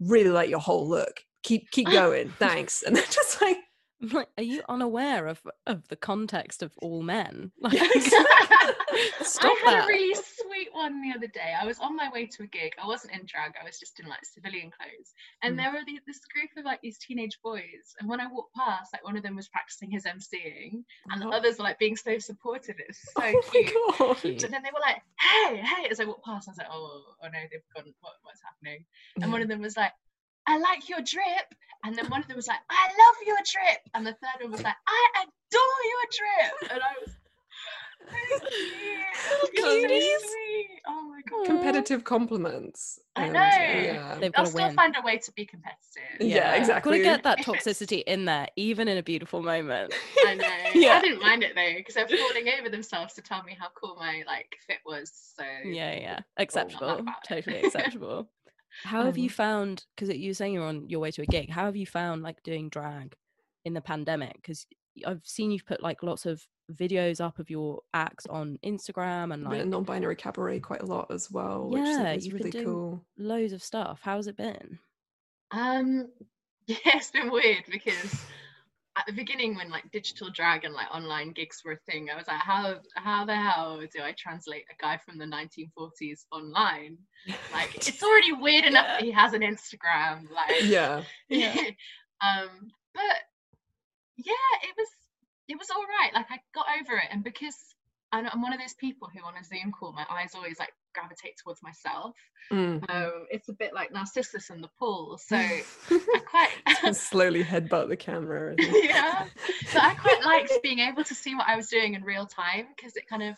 "Really like your whole look. Keep keep going. Thanks." And then just like I'm <laughs> like, are you unaware of of the context of all men? <laughs> Like, <laughs> stop I had that. a really sweet one the other day. I was on my way to a gig. I wasn't in drag. I was just in like civilian clothes. And Mm. there were the, this group of like these teenage boys. And when I walked past, like one of them was practicing his MCing, and the Oh. others were like being so supportive. It was so oh cute. Cute. Then they were like, "Hey, hey!" As I walked past, I was like, "Oh, oh no, they've gone. What, what's happening?" And one of them was like, "I like your drip," and then one of them was like, "I love your drip," and the third one was like, "I adore your drip," and I was. "Thank so cuties. Oh my god! competitive compliments. I and, know. yeah. They've I'll got to still win. find a way to be competitive. Yeah, exactly. Gotta get that toxicity in there, even in a beautiful moment. <laughs> I know. <laughs> Yeah. I didn't mind it though, because they're falling over themselves to tell me how cool my like fit was. So Yeah, yeah, acceptable, mad totally <laughs> acceptable. How have you Um, found? Because you're saying you're on your way to a gig. How have you found like doing drag in the pandemic? Because I've seen you've put like lots of videos up of your acts on Instagram and like non-binary cabaret quite a lot as well, which Yeah, is you've been really doing- cool. loads of stuff. How's it been? Um, <laughs> yeah, it's been weird because at the beginning when like digital drag and like online gigs were a thing, I was like, how how the hell do I translate a guy from the 1940s online? Like <laughs> it's already weird enough that he has an Instagram. Like yeah, <laughs> Yeah. um, but yeah, it was it was all right. Like I got over it, and because I'm I'm one of those people who on a Zoom call, my eyes always like gravitate towards myself. Mm. Um, it's a bit like Narcissus in the pool. So <laughs> I quite <laughs> slowly headbutt the camera. and- <laughs> yeah. So I quite liked being able to see what I was doing in real time because it kind of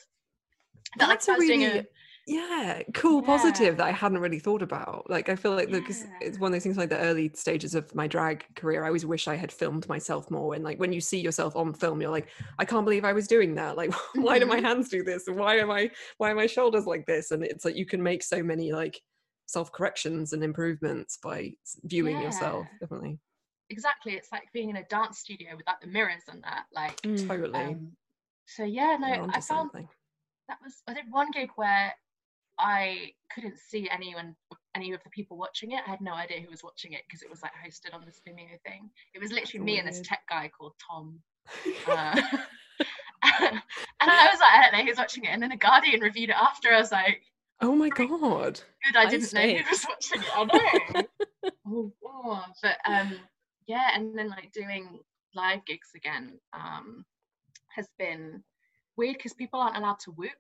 felt like That's I was doing really a yeah cool Yeah. positive that I hadn't really thought about. Like I feel like because Yeah. it's one of those things like the early stages of my drag career. I always wish I had filmed myself more. And like when you see yourself on film, you're like, I can't believe I was doing that. Like <laughs> why do my Mhm. hands do this? And why am I why are my shoulders like this? And it's like you can make so many like self corrections and improvements by viewing yourself. Definitely, exactly. It's like being in a dance studio with like the mirrors and that. Like totally. um, so yeah, no, I found something. that was I did one gig where I couldn't see anyone any of the people watching it. I had no idea who was watching it because it was like hosted on this Vimeo thing. It was literally me and this tech guy called Tom. <laughs> Uh, <laughs> and I was like, I don't know who's watching it. And then the Guardian reviewed it after. I was like, oh my god. good, I I didn't know see. who was watching it. I know. <laughs> oh, God. But um, yeah, and then like doing live gigs again um, has been weird because people aren't allowed to whoop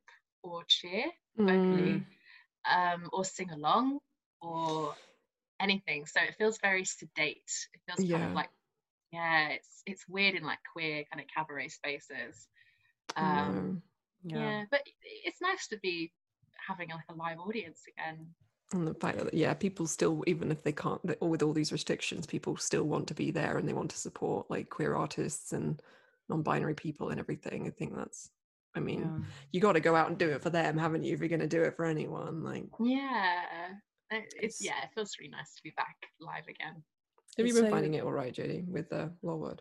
or cheer vocally um, or sing along or anything. So it feels very sedate. It feels kind Yeah. of like yeah, it's it's weird in like queer kind of cabaret spaces. Um, No. yeah. but it's nice to be having like a live audience again. and the fact that yeah people still even if they can't that- or with all these restrictions people still want to be there and they want to support like queer artists and non-binary people and everything i think that's i mean Yeah. you got to go out and do it for them haven't you if you're going to do it for anyone like Yeah. it- It's It's- yeah, it feels really nice to be back live again. have you been so- finding it all right judy with the lawwood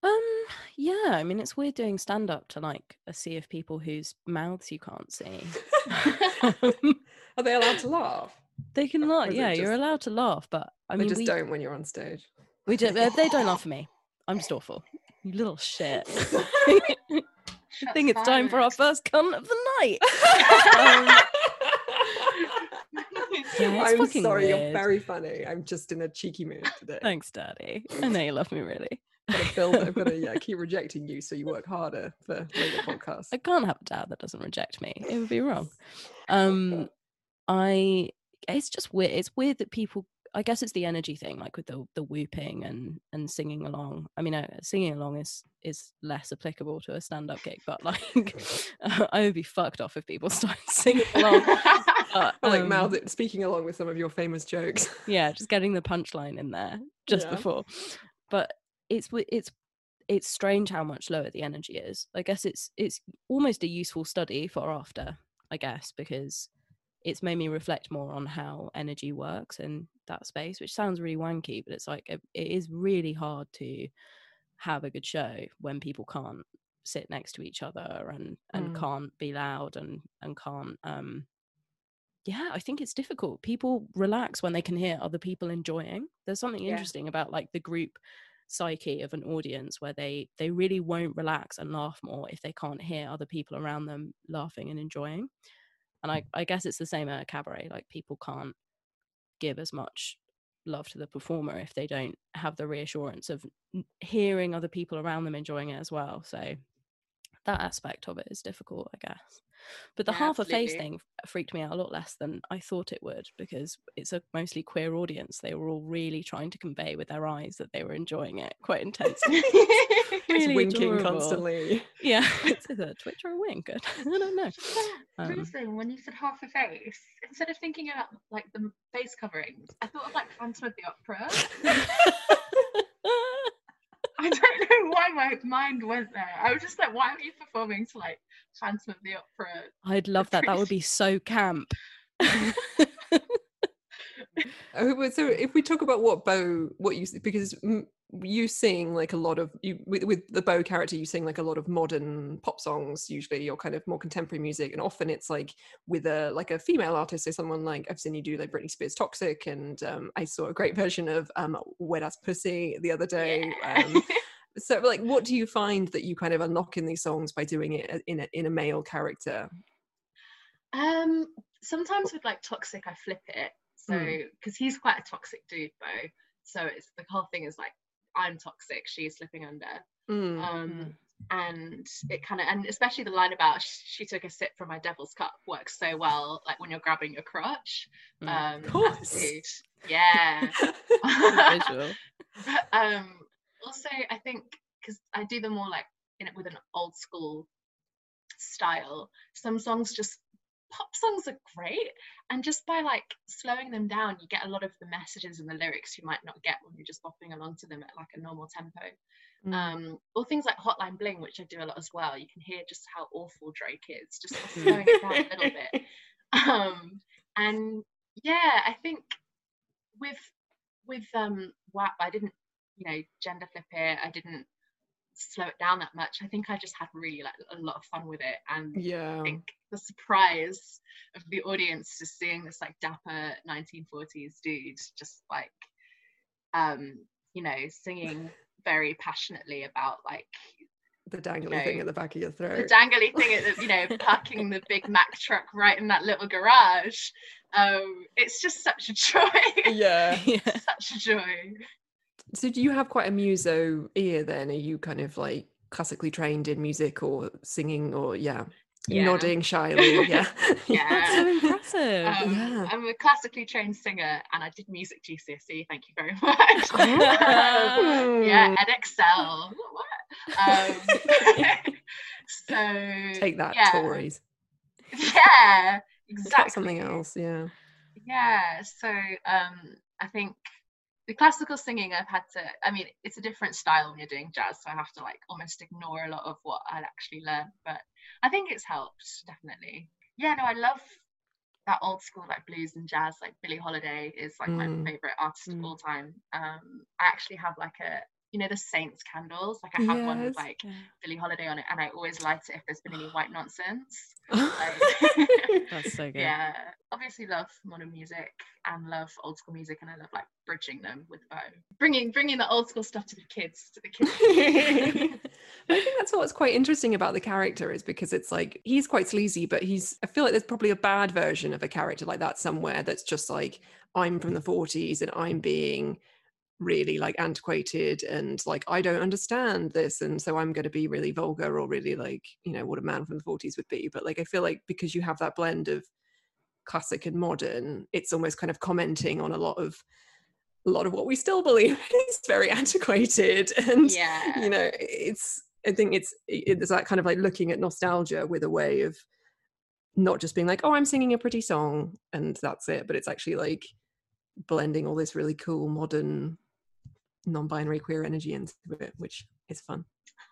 Um, yeah, I mean, it's weird doing stand up to like a sea of people whose mouths you can't see. <laughs> <laughs> Are they allowed to laugh they can laugh. is it Yeah, you're allowed to laugh, but I they mean, just we, don't when you're on stage we do, uh, they don't laugh <laughs> at me. I'm just awful. You little shit. I think it's time for our first cunt of the night. <laughs> Um, i'm fucking sorry you're very funny i'm just in a cheeky mood today Thanks, Daddy. <laughs> I know you love me, really. Gotta build, I've got to yeah, <laughs> keep rejecting you so you work harder for later podcasts. I can't have a dad that doesn't reject me. It would be wrong. Um, I it's just weird. It's weird that people. I guess it's the energy thing, like with the the whooping and and singing along. I mean, uh, singing along is is less applicable to a stand up gig, but <laughs> like <laughs> I would be fucked off if people <laughs> started singing along. But, I like um, mouth it, speaking along with some of your famous jokes. yeah just getting the punchline in there just Yeah. before but it's it's it's strange how much lower the energy is i guess it's it's almost a useful study for after i guess because it's made me reflect more on how energy works in that space which sounds really wanky but it's like it, it is really hard to have a good show when people can't sit next to each other and and Mm. can't be loud and and can't um yeah i think it's difficult people relax when they can hear other people enjoying there's something Yeah. interesting about like the group psyche of an audience where they they really won't relax and laugh more if they can't hear other people around them laughing and enjoying and i i guess it's the same at a cabaret like people can't give as much love to the performer if they don't have the reassurance of hearing other people around them enjoying it as well. So that aspect of it is difficult i guess. But the Yeah, half a face thing freaked me out a lot less than i thought it would because it's a mostly queer audience. They were all really trying to convey with their eyes that they were enjoying it quite <laughs> intensely <laughs> <laughs> It's Really winking adorable. constantly. <laughs> yeah <laughs> it's either a twitch or a wink i don't know Um, Reason when you said half a face, instead of thinking about like the face coverings, I thought of like Phantom of the Opera. I don't know why my mind went there. I was just like, why are you performing to like Phantom of the Opera? i'd love that that would be so camp but so if we talk about what Beau, what you because you sing like a lot of you with, with the Beau character, you sing like a lot of modern pop songs usually, or kind of more contemporary music, and often it's like with a like a female artist, so someone like I've seen you do like Britney Spears, Toxic, and um, I saw a great version of um, Wet Ass Pussy the other day. Yeah. Um, <laughs> so like, what do you find that you kind of unlock in these songs by doing it uh, in a, in a male character? Um, sometimes with like toxic, I flip it. So Mm. because he's quite a toxic dude, Beau. So it's the whole thing is like I'm toxic, she's slipping under. Mm. Um, and it kind of and especially the line about sh- she took a sip from my devil's cup works so well like when you're grabbing your crotch Mm. um a course. yeah <laughs> <laughs> but um also i think because i do them more like in it with an old school style some songs just pop songs are great and just by like slowing them down you get a lot of the messages and the lyrics you might not get when you're just bopping along to them at like a normal tempo. Mm. um or things like hotline bling which i do a lot as well. You can hear just how awful drake is just slowing it down a little bit. <laughs> Um and yeah i think with with um WAP I didn't you know gender flip it. I didn't slow it down that much I think I just had really like a lot of fun with it and Yeah. I think the surprise of the audience just seeing this like dapper 1940s dude just like um you know singing very passionately about like The dangly No. thing at the back of your throat. the dangly thing at the, you know <laughs> parking the big Mac truck right in that little garage um it's just such a <laughs> joy yeah. yeah. such a joy So do you have quite a muso ear then? Are you kind of like classically trained in music or singing or yeah, Yeah. nodding shyly? Yeah. <laughs> Yeah. That's so impressive. Um, Yeah. I'm a classically trained singer and I did music GCSE. Thank you very <laughs> much. Oh. yeah, Edexcel. What? Um, <laughs> so Take that, yeah, Tories. Yeah, exactly. got something else, yeah. Yeah. So um, I think the classical singing I've had to. I mean, it's a different style when you're doing jazz, so I have to like almost ignore a lot of what I'd actually learned. But I think it's helped definitely. Yeah. No, I love that old school like blues and jazz. Like Billie Holiday is like my Mm. favorite artist Mm. of all time. Um, I actually have like a you know the Saints candles. Like I have one with Yes. like Billie Holiday on it, and I always light it if there's been any <gasps> white nonsense. <laughs> That's so <laughs> good. yeah obviously love modern music and love old school music and i love like bridging them with Beau bringing bringing the old school stuff to the kids to the kids <laughs> I think that's what's quite interesting about the character is because it's like he's quite sleazy, but he's I feel like there's probably a bad version of a character like that somewhere that's just like I'm from the 40s and I'm being really like antiquated and like I don't understand this and so I'm going to be really vulgar or really like you know what a man from the 40s would be but like I feel like because you have that blend of classic and modern it's almost kind of commenting on a lot of a lot of what we still believe <laughs> is very antiquated and yeah. you know it's i think it's it's that kind of like looking at nostalgia with a way of not just being like oh i'm singing a pretty song and that's it but it's actually like blending all this really cool modern non-binary queer energy into it which is fun.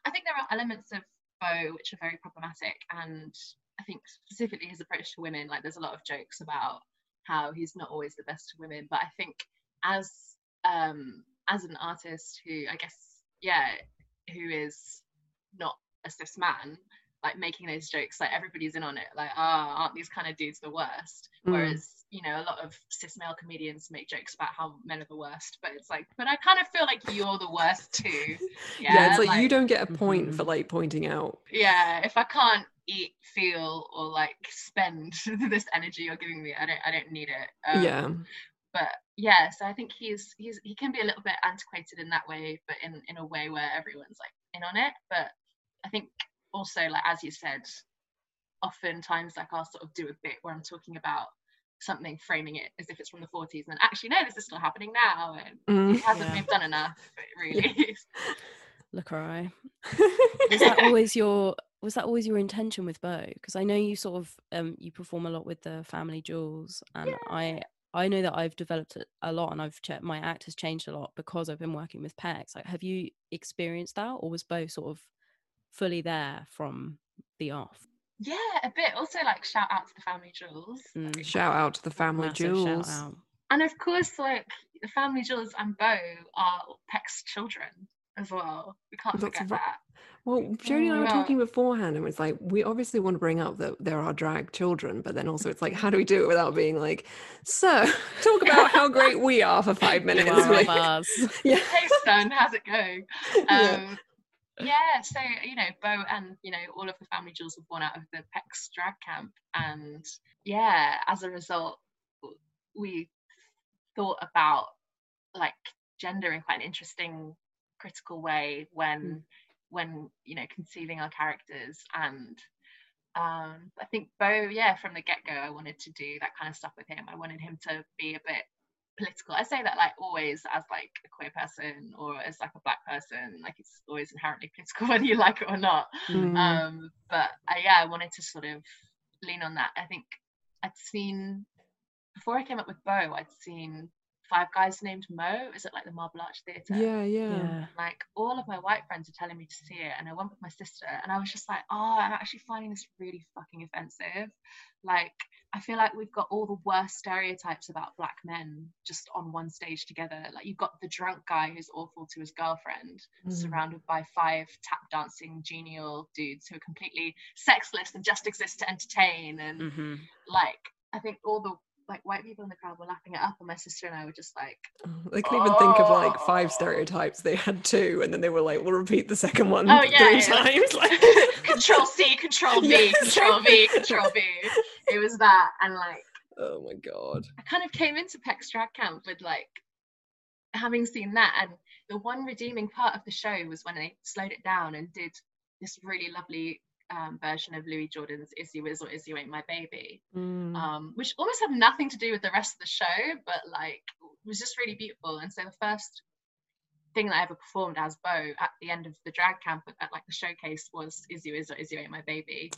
I think there are elements of Beau which are very problematic and i think specifically his approach to women like there's a lot of jokes about how he's not always the best to women but i think as um as an artist who i guess yeah who is not a cis man like making those jokes like everybody's in on it like ah aren't these kind of dudes the worst? Mm. whereas you know a lot of cis male comedians make jokes about how men are the worst but it's like but i kind of feel like you're the worst too. <laughs> Yeah, it's like, you don't get a point Mhm. for like pointing out. Yeah if i can't eat feel or like spend <laughs> this energy you're giving me i don't i don't need it. Um, yeah. but yeah so i think he's he's he can be a little bit antiquated in that way but in in a way where everyone's like in on it but i think also like as you said oftentimes like i'll sort of do a bit where i'm talking about something framing it as if it's from the 40s and actually no this is still happening now and Mm. it hasn't Yeah. on enough really Look, alright. <laughs> Was that always your was that always your intention with Beau? Because I know you sort of um you perform a lot with the family jewels, and I I know that I've developed it a lot, and I've checked my act has changed a lot because I've been working with Pecs. Like, have you experienced that, or was Beau sort of fully there from the off? yeah a bit. Also like shout out to the family jewels. Mm, shout out to the family massive jewels. and of course like the family jewels and Beau are Pecs' children as well. We can't forget that. Well, Jodie and I were talking beforehand, and it's like we obviously want to bring up that there are drag children, but then also it's like, how do we do it without being like, so <laughs> talk about how great we are for five <laughs> minutes? Wow, <laughs> like, yeah, hey son how's it going? Um yeah so you know Beau and you know all of the family jewels were born out of the Pecs drag camp. And yeah as a result we thought about like gender in quite an interesting critical way when when you know conceiving our characters. And um i think Beau yeah from the get-go i wanted to do that kind of stuff with him. I wanted him to be a bit political. I say that like always as like a queer person or as like a black person like it's always inherently political <laughs> whether you like it or not. Mm. um but I, yeah i wanted to sort of lean on that. I think i'd seen before i came up with Beau i'd seen five guys named Moe is it like the marble arch theatre yeah, yeah. Yeah. like all of my white friends are telling me to see it and i went with my sister and i was just like oh i'm actually finding this really fucking offensive like i feel like we've got all the worst stereotypes about black men just on one stage together like you've got the drunk guy who's awful to his girlfriend Mm. surrounded by five tap dancing genial dudes who are completely sexless and just exist to entertain and hmm like i think all the like white people in the crowd were lapping it up and my sister and i were just like Oh, <laughs> They couldn't even think of like five stereotypes. They had two, and then they were like, "We'll repeat the second one Oh, yeah, <laughs> three yeah. times." <laughs> Like, control C, control V, Yes. control V, control V. It was that. And like, oh my god. I kind of came into Pecs drag camp with like having seen that. And the one redeeming part of the show was when they slowed it down and did this really lovely um, version of Louis Jordan's Is You Is or Is You Ain't My Baby, Mm. um, which almost had nothing to do with the rest of the show, but like was just really beautiful. And so the first thing that I ever performed as Beau at the end of the drag camp at, at, like the showcase was Is You Is or Is You Ain't My Baby.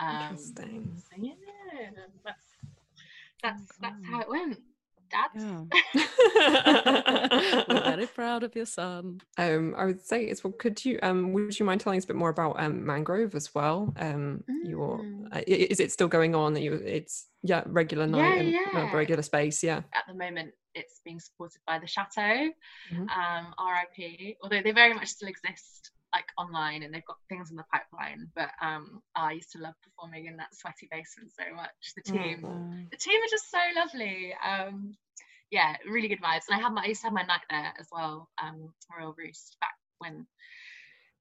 Um, Interesting. so yeah, that's that's that's how it went. Dad. Yeah. <laughs> <laughs> We're very proud of your son. um, I would say as well. Could you um, would you mind telling us a bit more about um, Mangrove as well? Um, your Mm. uh, is it still going on? You, it's yeah, regular night and uh, regular space. Yeah. At the moment, it's being supported by the Chateau, Mhm. um, RIP. Although they very much still exist like online and they've got things in the pipeline. But um, I used to love performing in that sweaty basement so much. The team, Oh, the team are just so lovely. Um, yeah, really good vibes. And I had my I used to have my night there as well, um, Royal Roost back when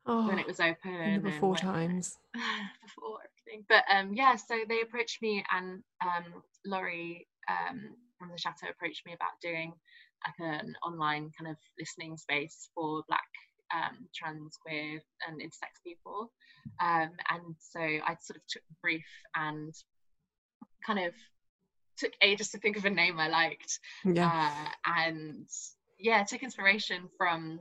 Oh, when it was open. before when- <laughs> times. before everything. But um, yeah, so they approached me and um, Laurie um, from the Chateau approached me about doing like an online kind of listening space for Black, um, trans, queer, and intersex people. Um, and so I sort of took the brief and kind of took ages to think of a name I liked Yeah. uh, and yeah, took inspiration from.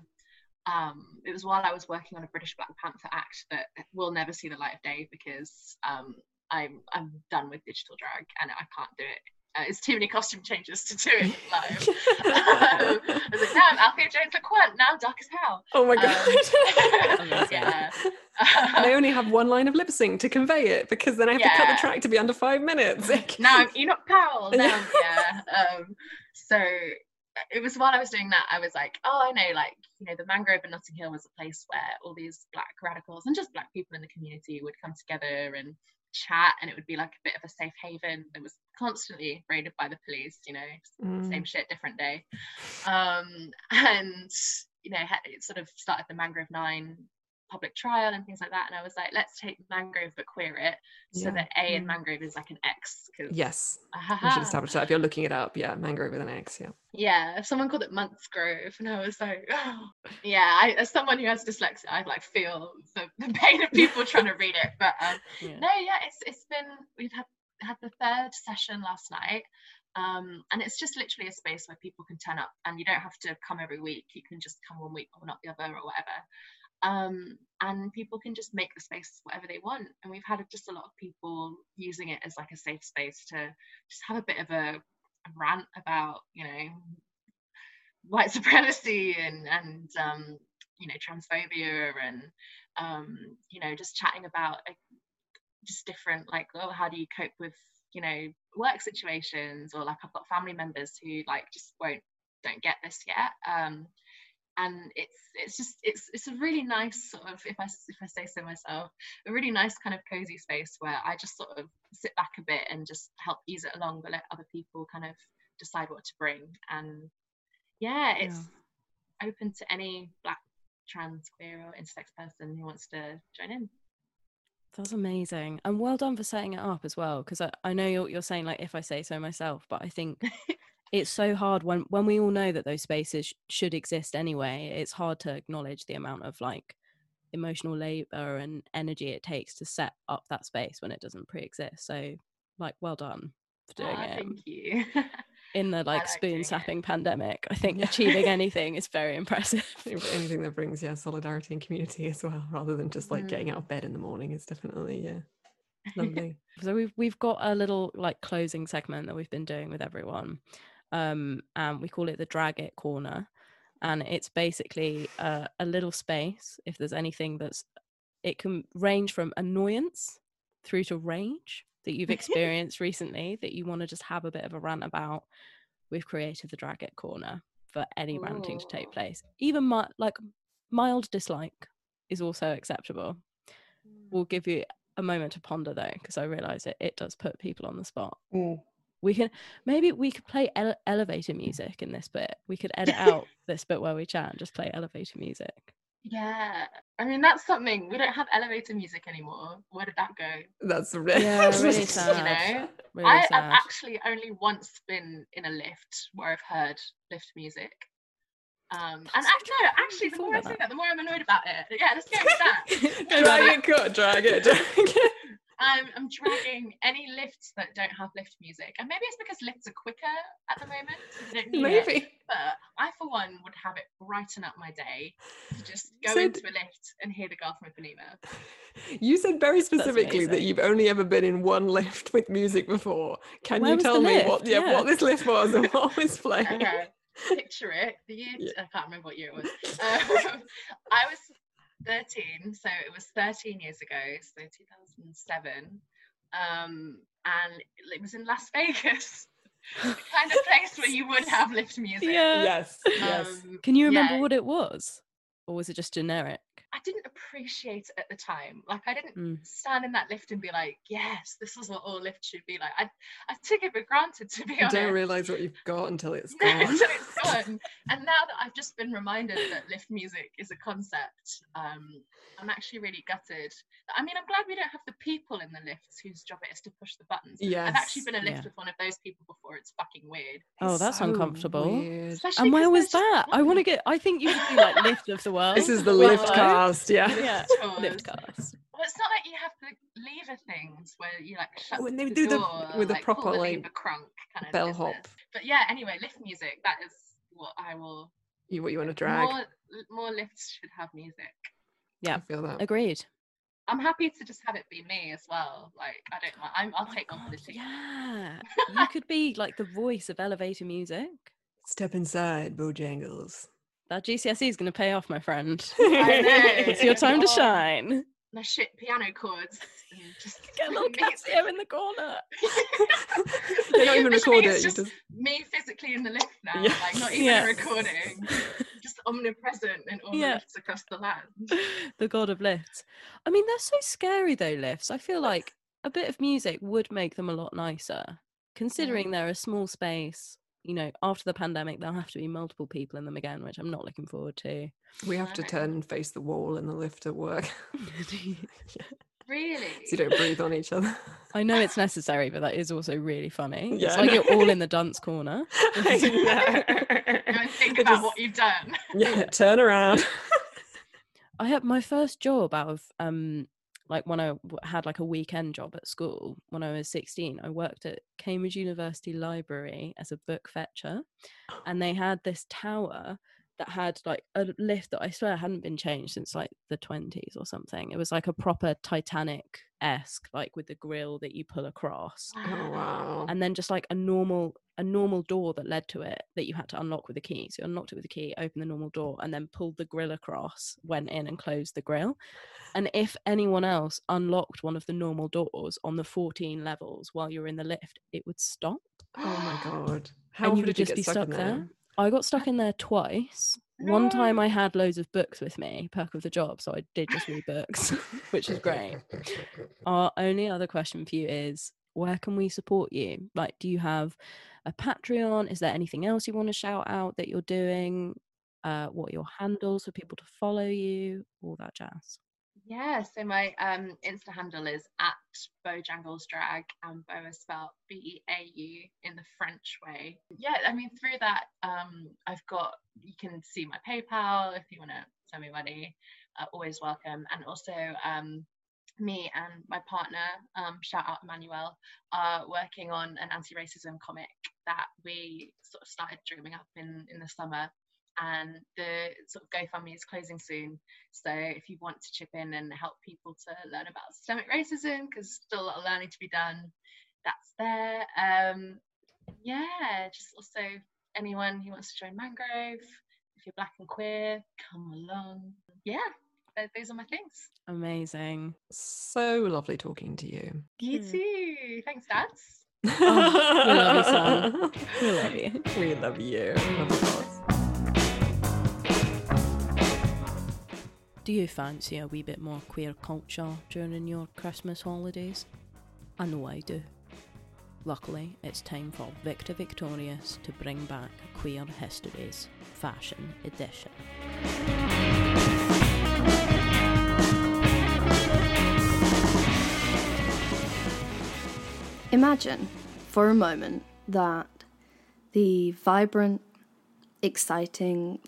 Um, it was while I was working on a British Black Panther act that will never see the light of day because um, I'm I'm done with digital drag and I can't do it. Uh, it's too many costume changes to do it <laughs> live. I was like, damn, Altheia Jones-LeCointe, now dark as hell. oh my Um, god. Amazing. <laughs> yeah. And I only have one line of lip sync to convey it because then I have to cut the track to be under five minutes. <laughs> now I'm Enoch Powell. Now, Yeah. yeah. Um, so it was while I was doing that, I was like, oh, I know, like, you know, the Mangrove in Notting Hill was a place where all these black radicals and just black people in the community would come together and chat, and it would be like a bit of a safe haven. It was constantly raided by the police, you know, Mm. same shit, different day. Um, <laughs> and you know, it sort of started the Mangrove Nine public trial and things like that. And I was like, let's take Mangrove but queer it so Yeah. that A in Mm. Mangrove is like an X. 'cause- Yes, we should establish that if you're looking it up. Yeah, mangrove with an X. Yeah. Yeah, someone called it Monthsgrove, and I was like, oh. yeah. I, as someone who has dyslexia, I like feel the, the pain of people trying to read it. But um, <laughs> Yeah. no, yeah, it's it's been we've had had the third session last night, um, and it's just literally a space where people can turn up, and you don't have to come every week. You can just come one week or not the other or whatever. Um, and people can just make the space whatever they want. And we've had just a lot of people using it as like a safe space to just have a bit of a, a rant about, you know, white <laughs> supremacy and and um, you know transphobia and um, you know just chatting about uh, just different like oh how do you cope with you know work situations or like I've got family members who like just won't don't get this yet um, and it's it's just it's it's a really nice sort of if I if I say so myself a really nice kind of cozy space where I just sort of sit back a bit and just help ease it along but let other people kind of decide what to bring and yeah it's open to any black trans queer or intersex person who wants to join in That's amazing. And well done for setting it up as well. Because I, I know you're, you're saying, like, if I say so myself, but I think <laughs> it's so hard when, when we all know that those spaces sh- should exist anyway. It's hard to acknowledge the amount of like emotional labor and energy it takes to set up that space when it doesn't pre-exist. So, like, well done for doing Ah, it thank you. <laughs> in the like like spoon sapping pandemic. I think Yeah. achieving <laughs> anything is very impressive. Anything that brings yeah solidarity and community as well, rather than just like getting out of bed in the morning is definitely yeah <laughs> lovely. so we've we've got a little like closing segment that we've been doing with everyone um and we call it the drag it corner and it's basically uh, a little space if there's anything that's it can range from annoyance through to rage that you've <laughs> experienced recently that you want to just have a bit of a rant about. We've created the drag it corner for any ranting to take place. Even mi- like mild dislike is also acceptable. We'll give you a moment to ponder though because i realize it it does put people on the spot we can maybe we could play ele- elevator music in this bit we could edit out <laughs> this bit where we chat and just play elevator music yeah, I mean that's something. We don't have elevator music anymore. Where did that go? That's <laughs> really, Yeah, really You sad. know, really I, sad I've actually only once been in a lift where I've heard lift music. Um, and That's act- no, actually, the more I about say that. that, the more I'm annoyed about it. <laughs> Yeah, let's go with that. drag it, cut, drag it, drag it. I'm, I'm dragging any lifts that don't have lift music, and maybe it's because lifts are quicker at the moment, so they don't need it. Maybe. But I, for one, would have it brighten up my day to just go So into a lift and hear the girl from Ipanema. You said very specifically that you've only ever been in one lift with music before. Can Where you tell me lift? what yeah, Yeah. what this lift was and what was <laughs> playing? Okay, picture it. The year Yeah. I can't remember what year it was. Um, <laughs> I was 13, so it was 13 years ago, so 2007. Um, and it was in Las <laughs> Vegas, the kind of place where you would have lift music. yeah Yes, yes. Um, can you remember yeah. what it was or was it just generic I didn't appreciate it at the time. Like I didn't Mm. stand in that lift and be like, "Yes, this is what all lifts should be like." I, I took it for granted to be You honest. don't realize what you've got until it's <laughs> No, gone. until it's <laughs> gone. And now that I've just been reminded that lift music is a concept, um, I'm actually really gutted. I mean, I'm glad we don't have the people in the lifts whose job it is to push the buttons. I've actually been in a lift Yeah. with one of those people before. It's fucking weird. Oh, It's that's so uncomfortable. and where was they're just that i want to get i think you should do like lift of the world This is the lift uh, cast, yeah. <laughs> yeah Tours. lift cast Well, it's not like you have the lever things where you like shut When they the do the- with the like, pull proper, the like, crunk kind of bellhop. business. But yeah, anyway, lift music. That is what I will. You what you want to drag. More, more lifts should have music. yeah I feel that. agreed I'm happy to just have it be me as well. Like I don't mind. I'm, I'll Oh my take on for the team. yeah you could be like the voice of elevator music Step inside, Beau Jangles. That gcse is going to pay off my friend <laughs> I know. it's your time to Oh. shine My shit piano chords. Just <laughs> get a little music. Casio in the corner <laughs> They don't even Literally, record it's it. Just just me physically in the lift now. Yeah. Like not even Yeah. recording. Just omnipresent in all Yeah. the lifts across the land. the god of lifts i mean they're so scary though lifts i feel like a bit of music would make them a lot nicer considering mm. they're a small space you know after the pandemic there'll have to be multiple people in them again which i'm not looking forward to we have to turn and face the wall in the lift at work. <laughs> Really? so you don't breathe on each other. i know it's necessary but that is also really funny Yeah, it's like you're all <laughs> in the dunce corner <laughs> I and think about just- what you've done. Yeah, turn around. I had my first job out of um like when I had like a weekend job at school when I was 16 I worked at Cambridge University Library as a book fetcher oh. and they had this tower that had like a lift that I swear hadn't been changed since like the 20s or something. It was like a proper Titanic esque like with the grill that you pull across. Oh wow. and then just like a normal a normal door that led to it that you had to unlock with a key. So you unlocked it with a key opened the normal door and then pulled the grill across went in and closed the grill. And if anyone else unlocked one of the normal doors on the 14 levels while you're in the lift it would stop. <gasps> Oh my god. How and you would you just get be stuck, stuck in there i got stuck in there twice one time i had loads of books with me perk of the job so i did just read books <laughs> which is great <laughs> our only other question for you is where can we support you? Like, do you have a Patreon? Is there anything else you want to shout out that you're doing? Uh, what are your handles for people to follow you? All that jazz. Yeah, so my um Insta handle is at Beau Jangles Drag and Beau is spelled B E A U in the French way. Yeah, I mean through that um I've got you can see my PayPal if you want to send me money. are always welcome. And also, um, me and my partner, um, shout out Emmanuel, are working on an anti-racism comic that we sort of started dreaming up in in the summer. And the sort of GoFundMe is closing soon. So if you want to chip in and help people to learn about systemic racism, because still a lot of learning to be done, that's there. Um, yeah, just also anyone who wants to join Mangrove, if you're black and queer, come along. Yeah, th- those are my things. Amazing. So lovely talking to you. You Hmm. too. Thanks, Dads. <laughs> Oh, we love you, Sam. <laughs> We love you. We love you. Do you fancy a wee bit more queer culture during your Christmas holidays? I know I do. Luckily, it's time for Victor Victorious to bring back Queer Histories Fashion Edition. Imagine for a moment that the vibrant, exciting,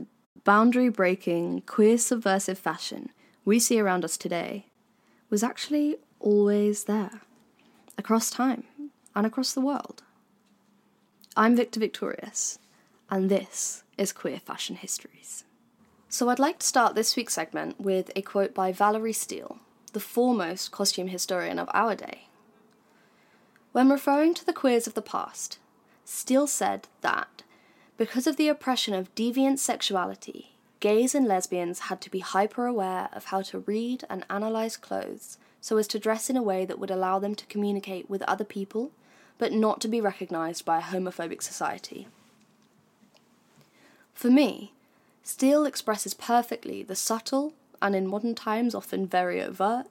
boundary breaking, queer subversive fashion we see around us today was actually always there, across time and across the world. I'm Victor Victorious, and this is Queer Fashion Histories. So I'd like to start this week's segment with a quote by Valerie Steele, the foremost costume historian of our day. When referring to the queers of the past, Steele said that because of the oppression of deviant sexuality, gays and lesbians had to be hyper aware of how to read and analyze clothes so as to dress in a way that would allow them to communicate with other people, but not to be recognized by a homophobic society. For me, Steele expresses perfectly the subtle, and in modern times often very overt,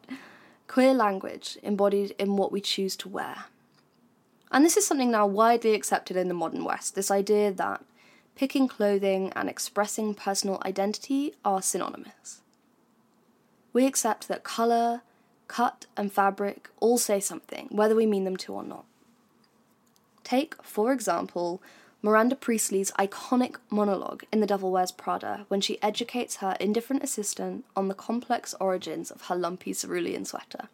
queer language embodied in what we choose to wear. And this is something now widely accepted in the modern West this idea that picking clothing and expressing personal identity are synonymous. We accept that colour, cut, and fabric all say something, whether we mean them to or not. Take, for example, Miranda Priestly's iconic monologue in The Devil Wears Prada when she educates her indifferent assistant on the complex origins of her lumpy cerulean sweater.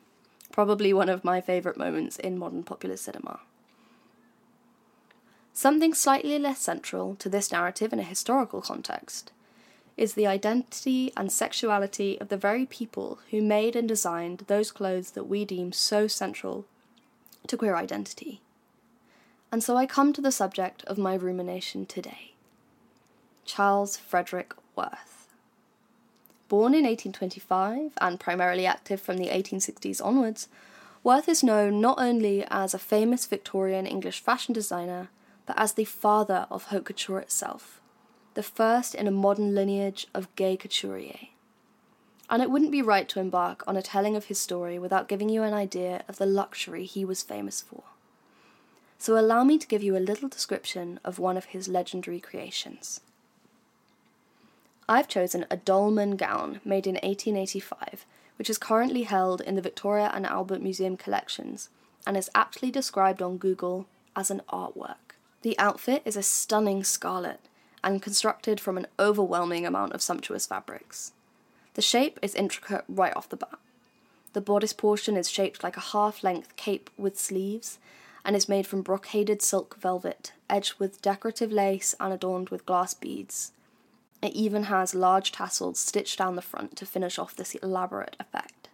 Probably one of my favourite moments in modern popular cinema. Something slightly less central to this narrative in a historical context is the identity and sexuality of the very people who made and designed those clothes that we deem so central to queer identity. And so I come to the subject of my rumination today Charles Frederick Worth. Born in 1825 and primarily active from the 1860s onwards, Worth is known not only as a famous Victorian English fashion designer, but as the father of haute couture itself, the first in a modern lineage of gay couturier. And it wouldn't be right to embark on a telling of his story without giving you an idea of the luxury he was famous for. So allow me to give you a little description of one of his legendary creations. I've chosen a dolman gown made in 1885, which is currently held in the Victoria and Albert Museum collections and is aptly described on Google as an artwork. The outfit is a stunning scarlet and constructed from an overwhelming amount of sumptuous fabrics. The shape is intricate right off the bat. The bodice portion is shaped like a half length cape with sleeves and is made from brocaded silk velvet, edged with decorative lace and adorned with glass beads. It even has large tassels stitched down the front to finish off this elaborate effect.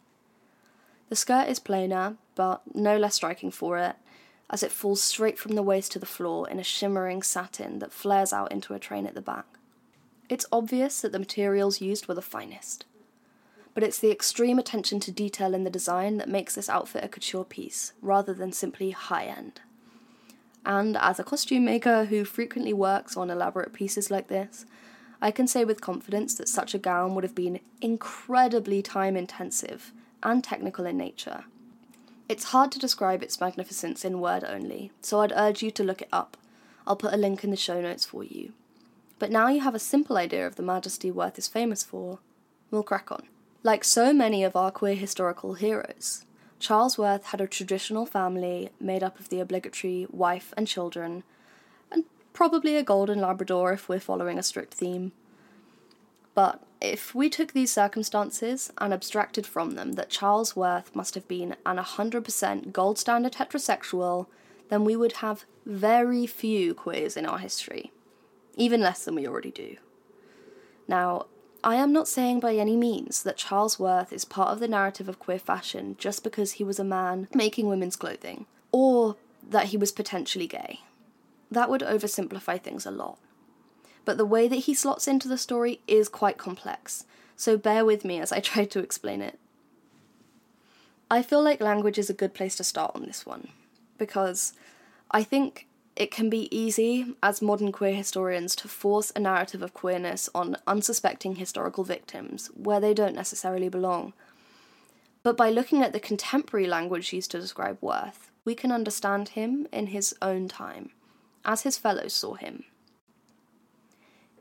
The skirt is plainer, but no less striking for it, as it falls straight from the waist to the floor in a shimmering satin that flares out into a train at the back. It's obvious that the materials used were the finest, but it's the extreme attention to detail in the design that makes this outfit a couture piece, rather than simply high end. And as a costume maker who frequently works on elaborate pieces like this, I can say with confidence that such a gown would have been incredibly time intensive and technical in nature. It's hard to describe its magnificence in word only, so I'd urge you to look it up. I'll put a link in the show notes for you. But now you have a simple idea of the majesty Worth is famous for, we'll crack on. Like so many of our queer historical heroes, Charles Worth had a traditional family made up of the obligatory wife and children, and probably a golden Labrador if we're following a strict theme. But if we took these circumstances and abstracted from them that Charles Worth must have been an 100% gold standard heterosexual, then we would have very few queers in our history, even less than we already do. Now, I am not saying by any means that Charles Worth is part of the narrative of queer fashion just because he was a man making women's clothing, or that he was potentially gay. That would oversimplify things a lot. But the way that he slots into the story is quite complex, so bear with me as I <laughs> try to explain it. I feel like language is a good place to start on this one, because I think it can be easy, as modern queer historians, to force a narrative of queerness on unsuspecting historical victims where they don't necessarily belong. But by looking at the contemporary language used to describe Worth, we can understand him in his own time, as his fellows saw him.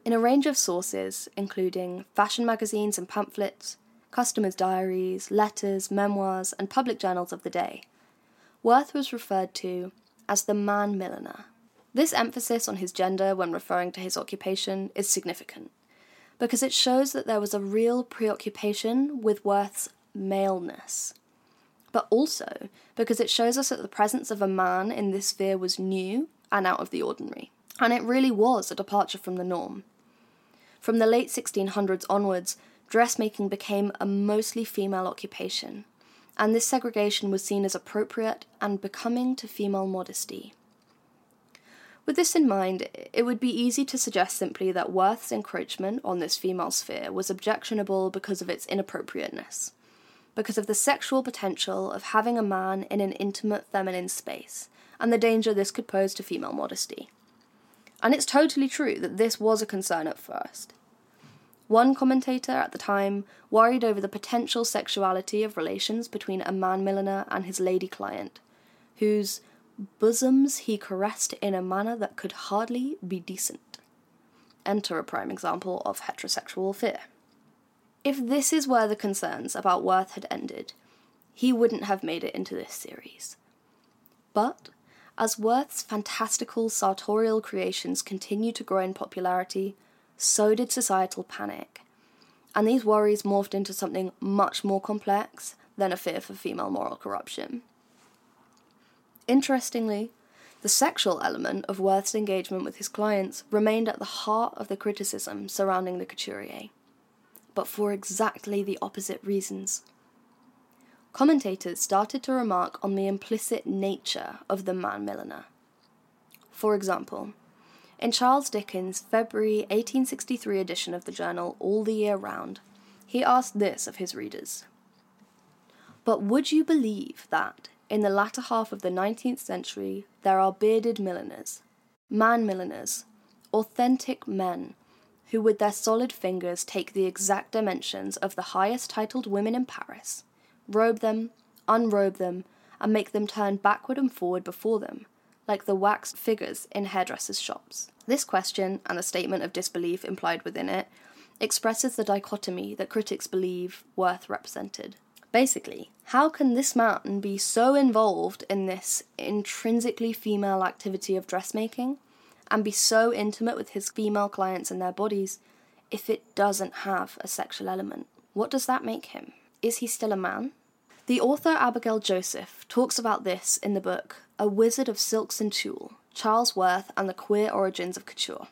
In a range of sources, including fashion magazines and pamphlets, customers' diaries, letters, memoirs, and public journals of the day, Worth was referred to as the man milliner. This emphasis on his gender when referring to his occupation is significant, because it shows that there was a real preoccupation with Worth's maleness. But also because it shows us that the presence of a man in this sphere was new and out of the ordinary, and it really was a departure from the norm. From the late 1600s onwards, dressmaking became a mostly female occupation, and this segregation was seen as appropriate and becoming to female modesty. With this in mind, it would be easy to suggest simply that Worth's encroachment on this female sphere was objectionable because of its inappropriateness, because of the sexual potential of having a man in an intimate feminine space, and the danger this could pose to female modesty. And it's totally true that this was a concern at first. One commentator at the time worried over the potential sexuality of relations between a man milliner and his lady client, whose bosoms he caressed in a manner that could hardly be decent. Enter a prime example of heterosexual fear. If this is where the concerns about Worth had ended, he wouldn't have made it into this series. But as Worth's fantastical sartorial creations continued to grow in popularity, so did societal panic. And these worries morphed into something much more complex than a fear for female moral corruption. Interestingly, the sexual element of Worth's engagement with his clients remained at the heart of the criticism surrounding the couturier, but for exactly the opposite reasons commentators started to remark on the implicit nature of the man milliner. For example, in Charles Dickens' February 1863 edition of the journal All the Year Round, he asked this of his readers But would you believe that, in the latter half of the 19th century, there are bearded milliners, man milliners, authentic men, who with their solid fingers take the exact dimensions of the highest titled women in Paris? Robe them, unrobe them, and make them turn backward and forward before them, like the waxed figures in hairdressers' shops. This question, and the statement of disbelief implied within it, expresses the dichotomy that critics believe Worth represented. Basically, how can this man be so involved in this intrinsically female activity of dressmaking and be so intimate with his female clients and their bodies if it doesn't have a sexual element? What does that make him? Is he still a man? The author Abigail Joseph talks about this in the book A Wizard of Silks and Tulle Charles Worth and the Queer Origins of Couture.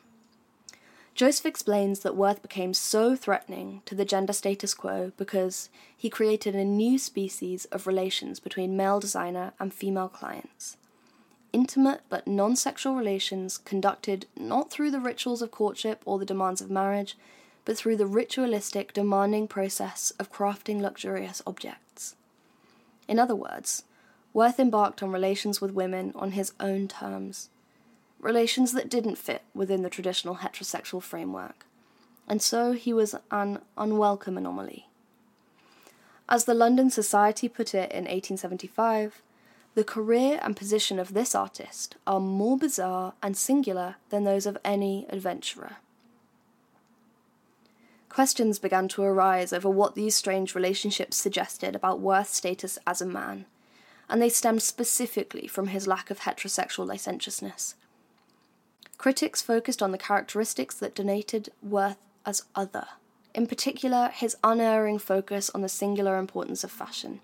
Joseph explains that Worth became so threatening to the gender status quo because he created a new species of relations between male designer and female clients. Intimate but non sexual relations conducted not through the rituals of courtship or the demands of marriage, but through the ritualistic, demanding process of crafting luxurious objects. In other words, Worth embarked on relations with women on his own terms, relations that didn't fit within the traditional heterosexual framework, and so he was an unwelcome anomaly. As the London Society put it in 1875, the career and position of this artist are more bizarre and singular than those of any adventurer. Questions began to arise over what these strange relationships suggested about Worth's status as a man, and they stemmed specifically from his lack of heterosexual licentiousness. Critics focused on the characteristics that denoted Worth as other, in particular, his unerring focus on the singular importance of fashion,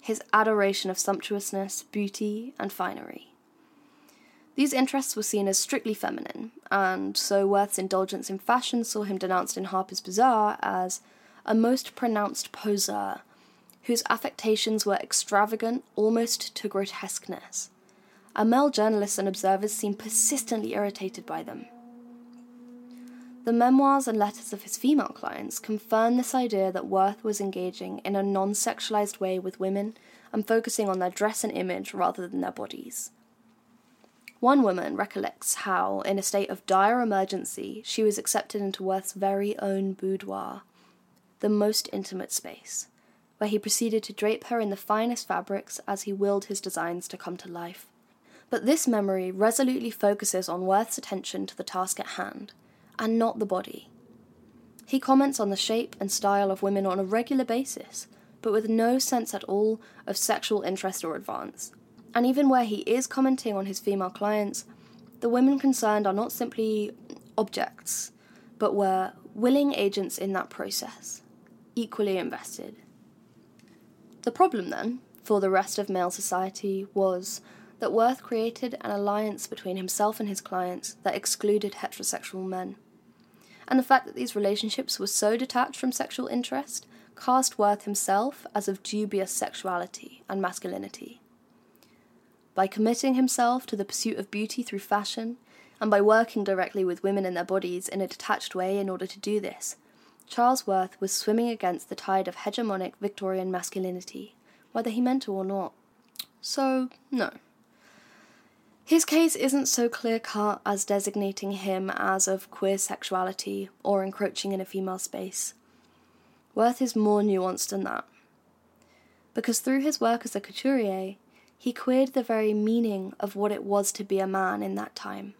his adoration of sumptuousness, beauty, and finery. These interests were seen as strictly feminine, and so Worth's indulgence in fashion saw him denounced in Harper's Bazaar as a most pronounced poseur, whose affectations were extravagant almost to grotesqueness. And male journalists and observers seemed persistently irritated by them. The memoirs and letters of his female clients confirm this idea that Worth was engaging in a non sexualized way with women and focusing on their dress and image rather than their bodies. One woman recollects how, in a state of dire emergency, she was accepted into Worth's very own boudoir, the most intimate space, where he proceeded to drape her in the finest fabrics as he willed his designs to come to life. But this memory resolutely focuses on Worth's attention to the task at hand and not the body. He comments on the shape and style of women on a regular basis, but with no sense at all of sexual interest or advance. And even where he is commenting on his female clients, the women concerned are not simply objects, but were willing agents in that process, equally invested. The problem, then, for the rest of male society was that Worth created an alliance between himself and his clients that excluded heterosexual men and the fact that these relationships were so detached from sexual interest cast Worth himself as of dubious sexuality and masculinity. By committing himself to the pursuit of beauty through fashion, and by working directly with women and their bodies in a detached way in order to do this, Charles Worth was swimming against the tide of hegemonic Victorian masculinity, whether he meant to or not. So, no. His case isn't so clear cut as designating him as of queer sexuality or encroaching in a female space. Worth is more nuanced than that. Because through his work as a couturier, he queered the very meaning of what it was to be a man in that time,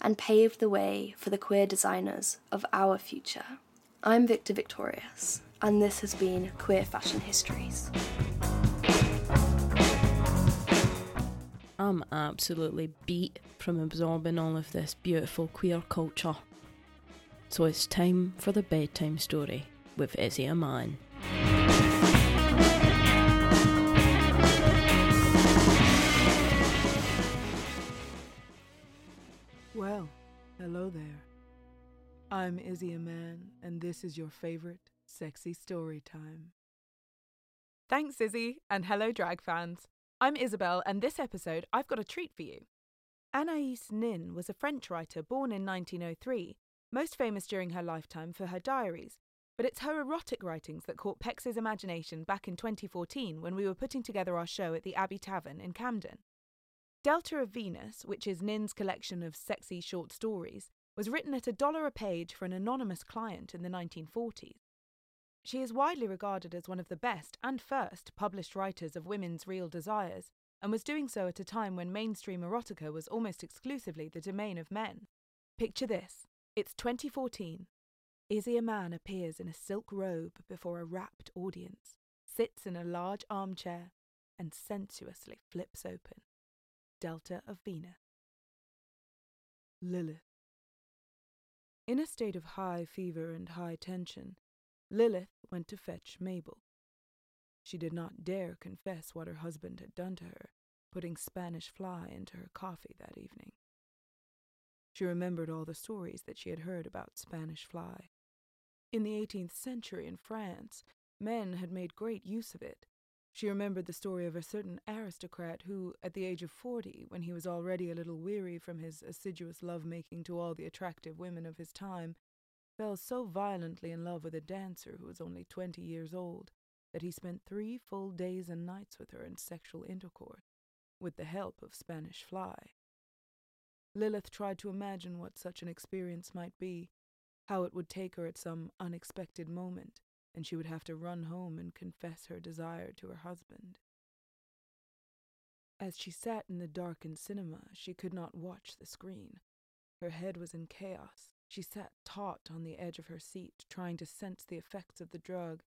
and paved the way for the queer designers of our future. I'm Victor Victorious, and this has been Queer Fashion Histories. I'm absolutely beat from absorbing all of this beautiful queer culture. So it's time for the bedtime story with Izzy Aman. Hello there. I'm Izzy Aman, and this is your favorite sexy story time. Thanks, Izzy, and hello, drag fans. I'm Isabel, and this episode I've got a treat for you. Anaïs Nin was a French writer born in 1903, most famous during her lifetime for her diaries, but it's her erotic writings that caught Pecs' imagination back in 2014 when we were putting together our show at the Abbey Tavern in Camden. Delta of Venus, which is Nin's collection of sexy short stories, was written at a dollar a page for an anonymous client in the 1940s. She is widely regarded as one of the best and first published writers of women's real desires, and was doing so at a time when mainstream erotica was almost exclusively the domain of men. Picture this it's 2014. Izzy Aman appears in a silk robe before a rapt audience, sits in a large armchair, and sensuously flips open Delta of Venus. Lilith. In a state of high fever and high tension, Lilith went to fetch Mabel. She did not dare confess what her husband had done to her, putting Spanish fly into her coffee that evening. She remembered all the stories that she had heard about Spanish fly. In the 18th century in France, men had made great use of it, she remembered the story of a certain aristocrat who, at the age of forty, when he was already a little weary from his assiduous love making to all the attractive women of his time, fell so violently in love with a dancer who was only twenty years old that he spent three full days and nights with her in sexual intercourse, with the help of Spanish fly. Lilith tried to imagine what such an experience might be, how it would take her at some unexpected moment, and she would have to run home and confess her desire to her husband. As she sat in the darkened cinema, she could not watch the screen. Her head was in chaos. She sat taut on the edge of her seat, trying to sense the effects of the drug.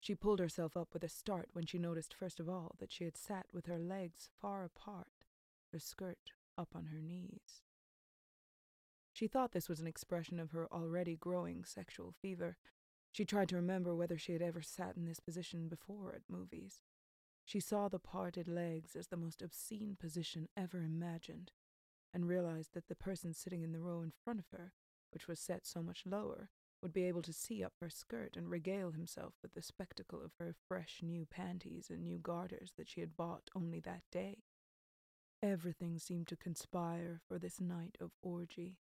She pulled herself up with a start when she noticed, first of all, that she had sat with her legs far apart, her skirt up on her knees. She thought this was an expression of her already growing sexual fever, She tried to remember whether she had ever sat in this position before at movies. She saw the parted legs as the most obscene position ever imagined, and realized that the person sitting in the row in front of her, which was set so much lower, would be able to see up her skirt and regale himself with the spectacle of her fresh new panties and new garters that she had bought only that day. Everything seemed to conspire for this night of orgy.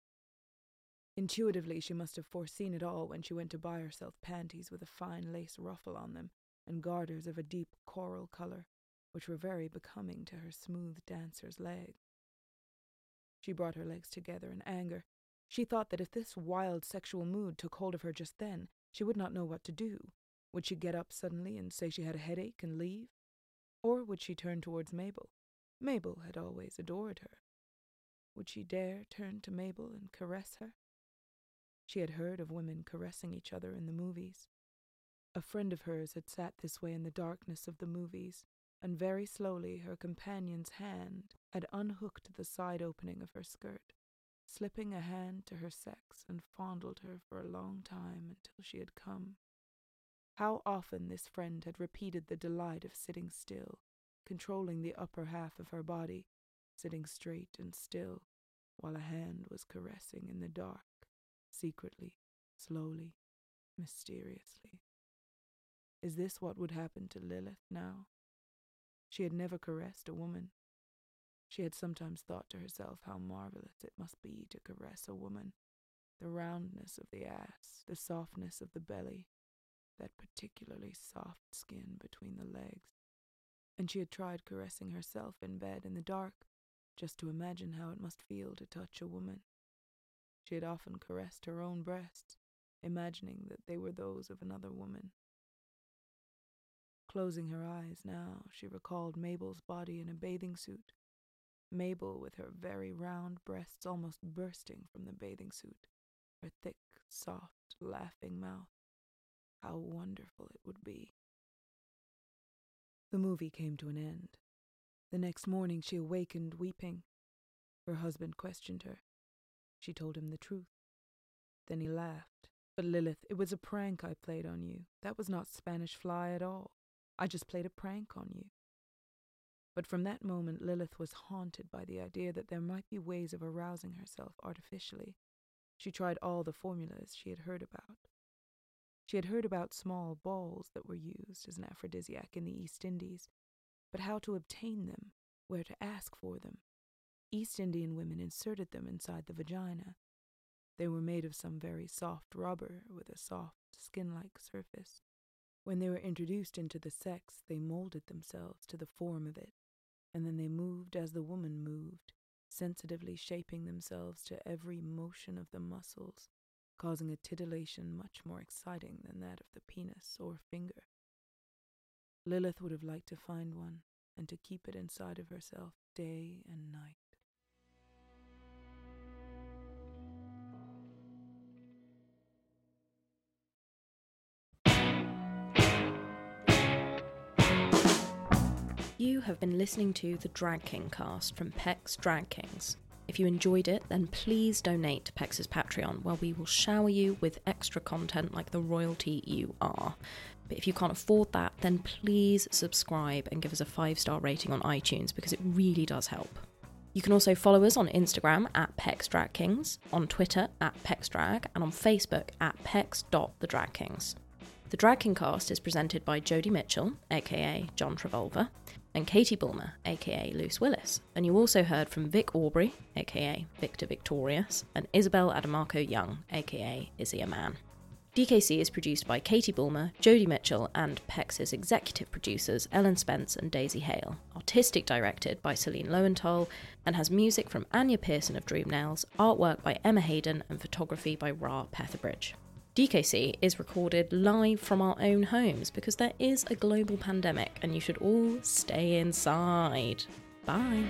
Intuitively, she must have foreseen it all when she went to buy herself panties with a fine lace ruffle on them and garters of a deep coral color, which were very becoming to her smooth dancer's legs. She brought her legs together in anger. She thought that if this wild sexual mood took hold of her just then, she would not know what to do. Would she get up suddenly and say she had a headache and leave? Or would she turn towards Mabel? Mabel had always adored her. Would she dare turn to Mabel and caress her? She had heard of women caressing each other in the movies. A friend of hers had sat this way in the darkness of the movies, and very slowly her companion's hand had unhooked the side opening of her skirt, slipping a hand to her sex and fondled her for a long time until she had come. How often this friend had repeated the delight of sitting still, controlling the upper half of her body, sitting straight and still, while a hand was caressing in the dark secretly, slowly, mysteriously. Is this what would happen to Lilith now? She had never caressed a woman. She had sometimes thought to herself how marvelous it must be to caress a woman. The roundness of the ass, the softness of the belly, that particularly soft skin between the legs. And she had tried caressing herself in bed in the dark, just to imagine how it must feel to touch a woman. She had often caressed her own breasts, imagining that they were those of another woman. Closing her eyes now, she recalled Mabel's body in a bathing suit. Mabel with her very round breasts almost bursting from the bathing suit, her thick, soft, laughing mouth. How wonderful it would be. The movie came to an end. The next morning she awakened weeping. Her husband questioned her. She told him the truth. Then he laughed. But Lilith, it was a prank I played on you. That was not Spanish fly at all. I just played a prank on you. But from that moment, Lilith was haunted by the idea that there might be ways of arousing herself artificially. She tried all the formulas she had heard about. She had heard about small balls that were used as an aphrodisiac in the East Indies, but how to obtain them, where to ask for them, East Indian women inserted them inside the vagina. They were made of some very soft rubber with a soft, skin like surface. When they were introduced into the sex, they molded themselves to the form of it, and then they moved as the woman moved, sensitively shaping themselves to every motion of the muscles, causing a titillation much more exciting than that of the penis or finger. Lilith would have liked to find one and to keep it inside of herself day and night. You have been listening to the Drag King cast from Pecs Drag Kings. If you enjoyed it, then please donate to Pecs' Patreon, where we will shower you with extra content like the royalty you are. But if you can't afford that, then please subscribe and give us a five star rating on iTunes because it really does help. You can also follow us on Instagram at PecsDragKings, on Twitter at PecsDrag, and on Facebook at Pecs.TheDragKings. The Drag King cast is presented by Jodie Mitchell, aka John Travulva, and Katie Bulmer, aka Loose Willis. And you also heard from Vic Aubrey, aka Victor Victorious, and Isabel Adamarco Young, aka Izzy Aman. DKC is produced by Katie Bulmer, Jodie Mitchell, and Pecs' executive producers Ellen Spence and Daisy Hale. Artistic directed by Celine Lowenthal, and has music from Anya Pearson of Dream Nails, artwork by Emma Hayden, and photography by Ra Petherbridge. DKC is recorded live from our own homes because there is a global pandemic and you should all stay inside. Bye.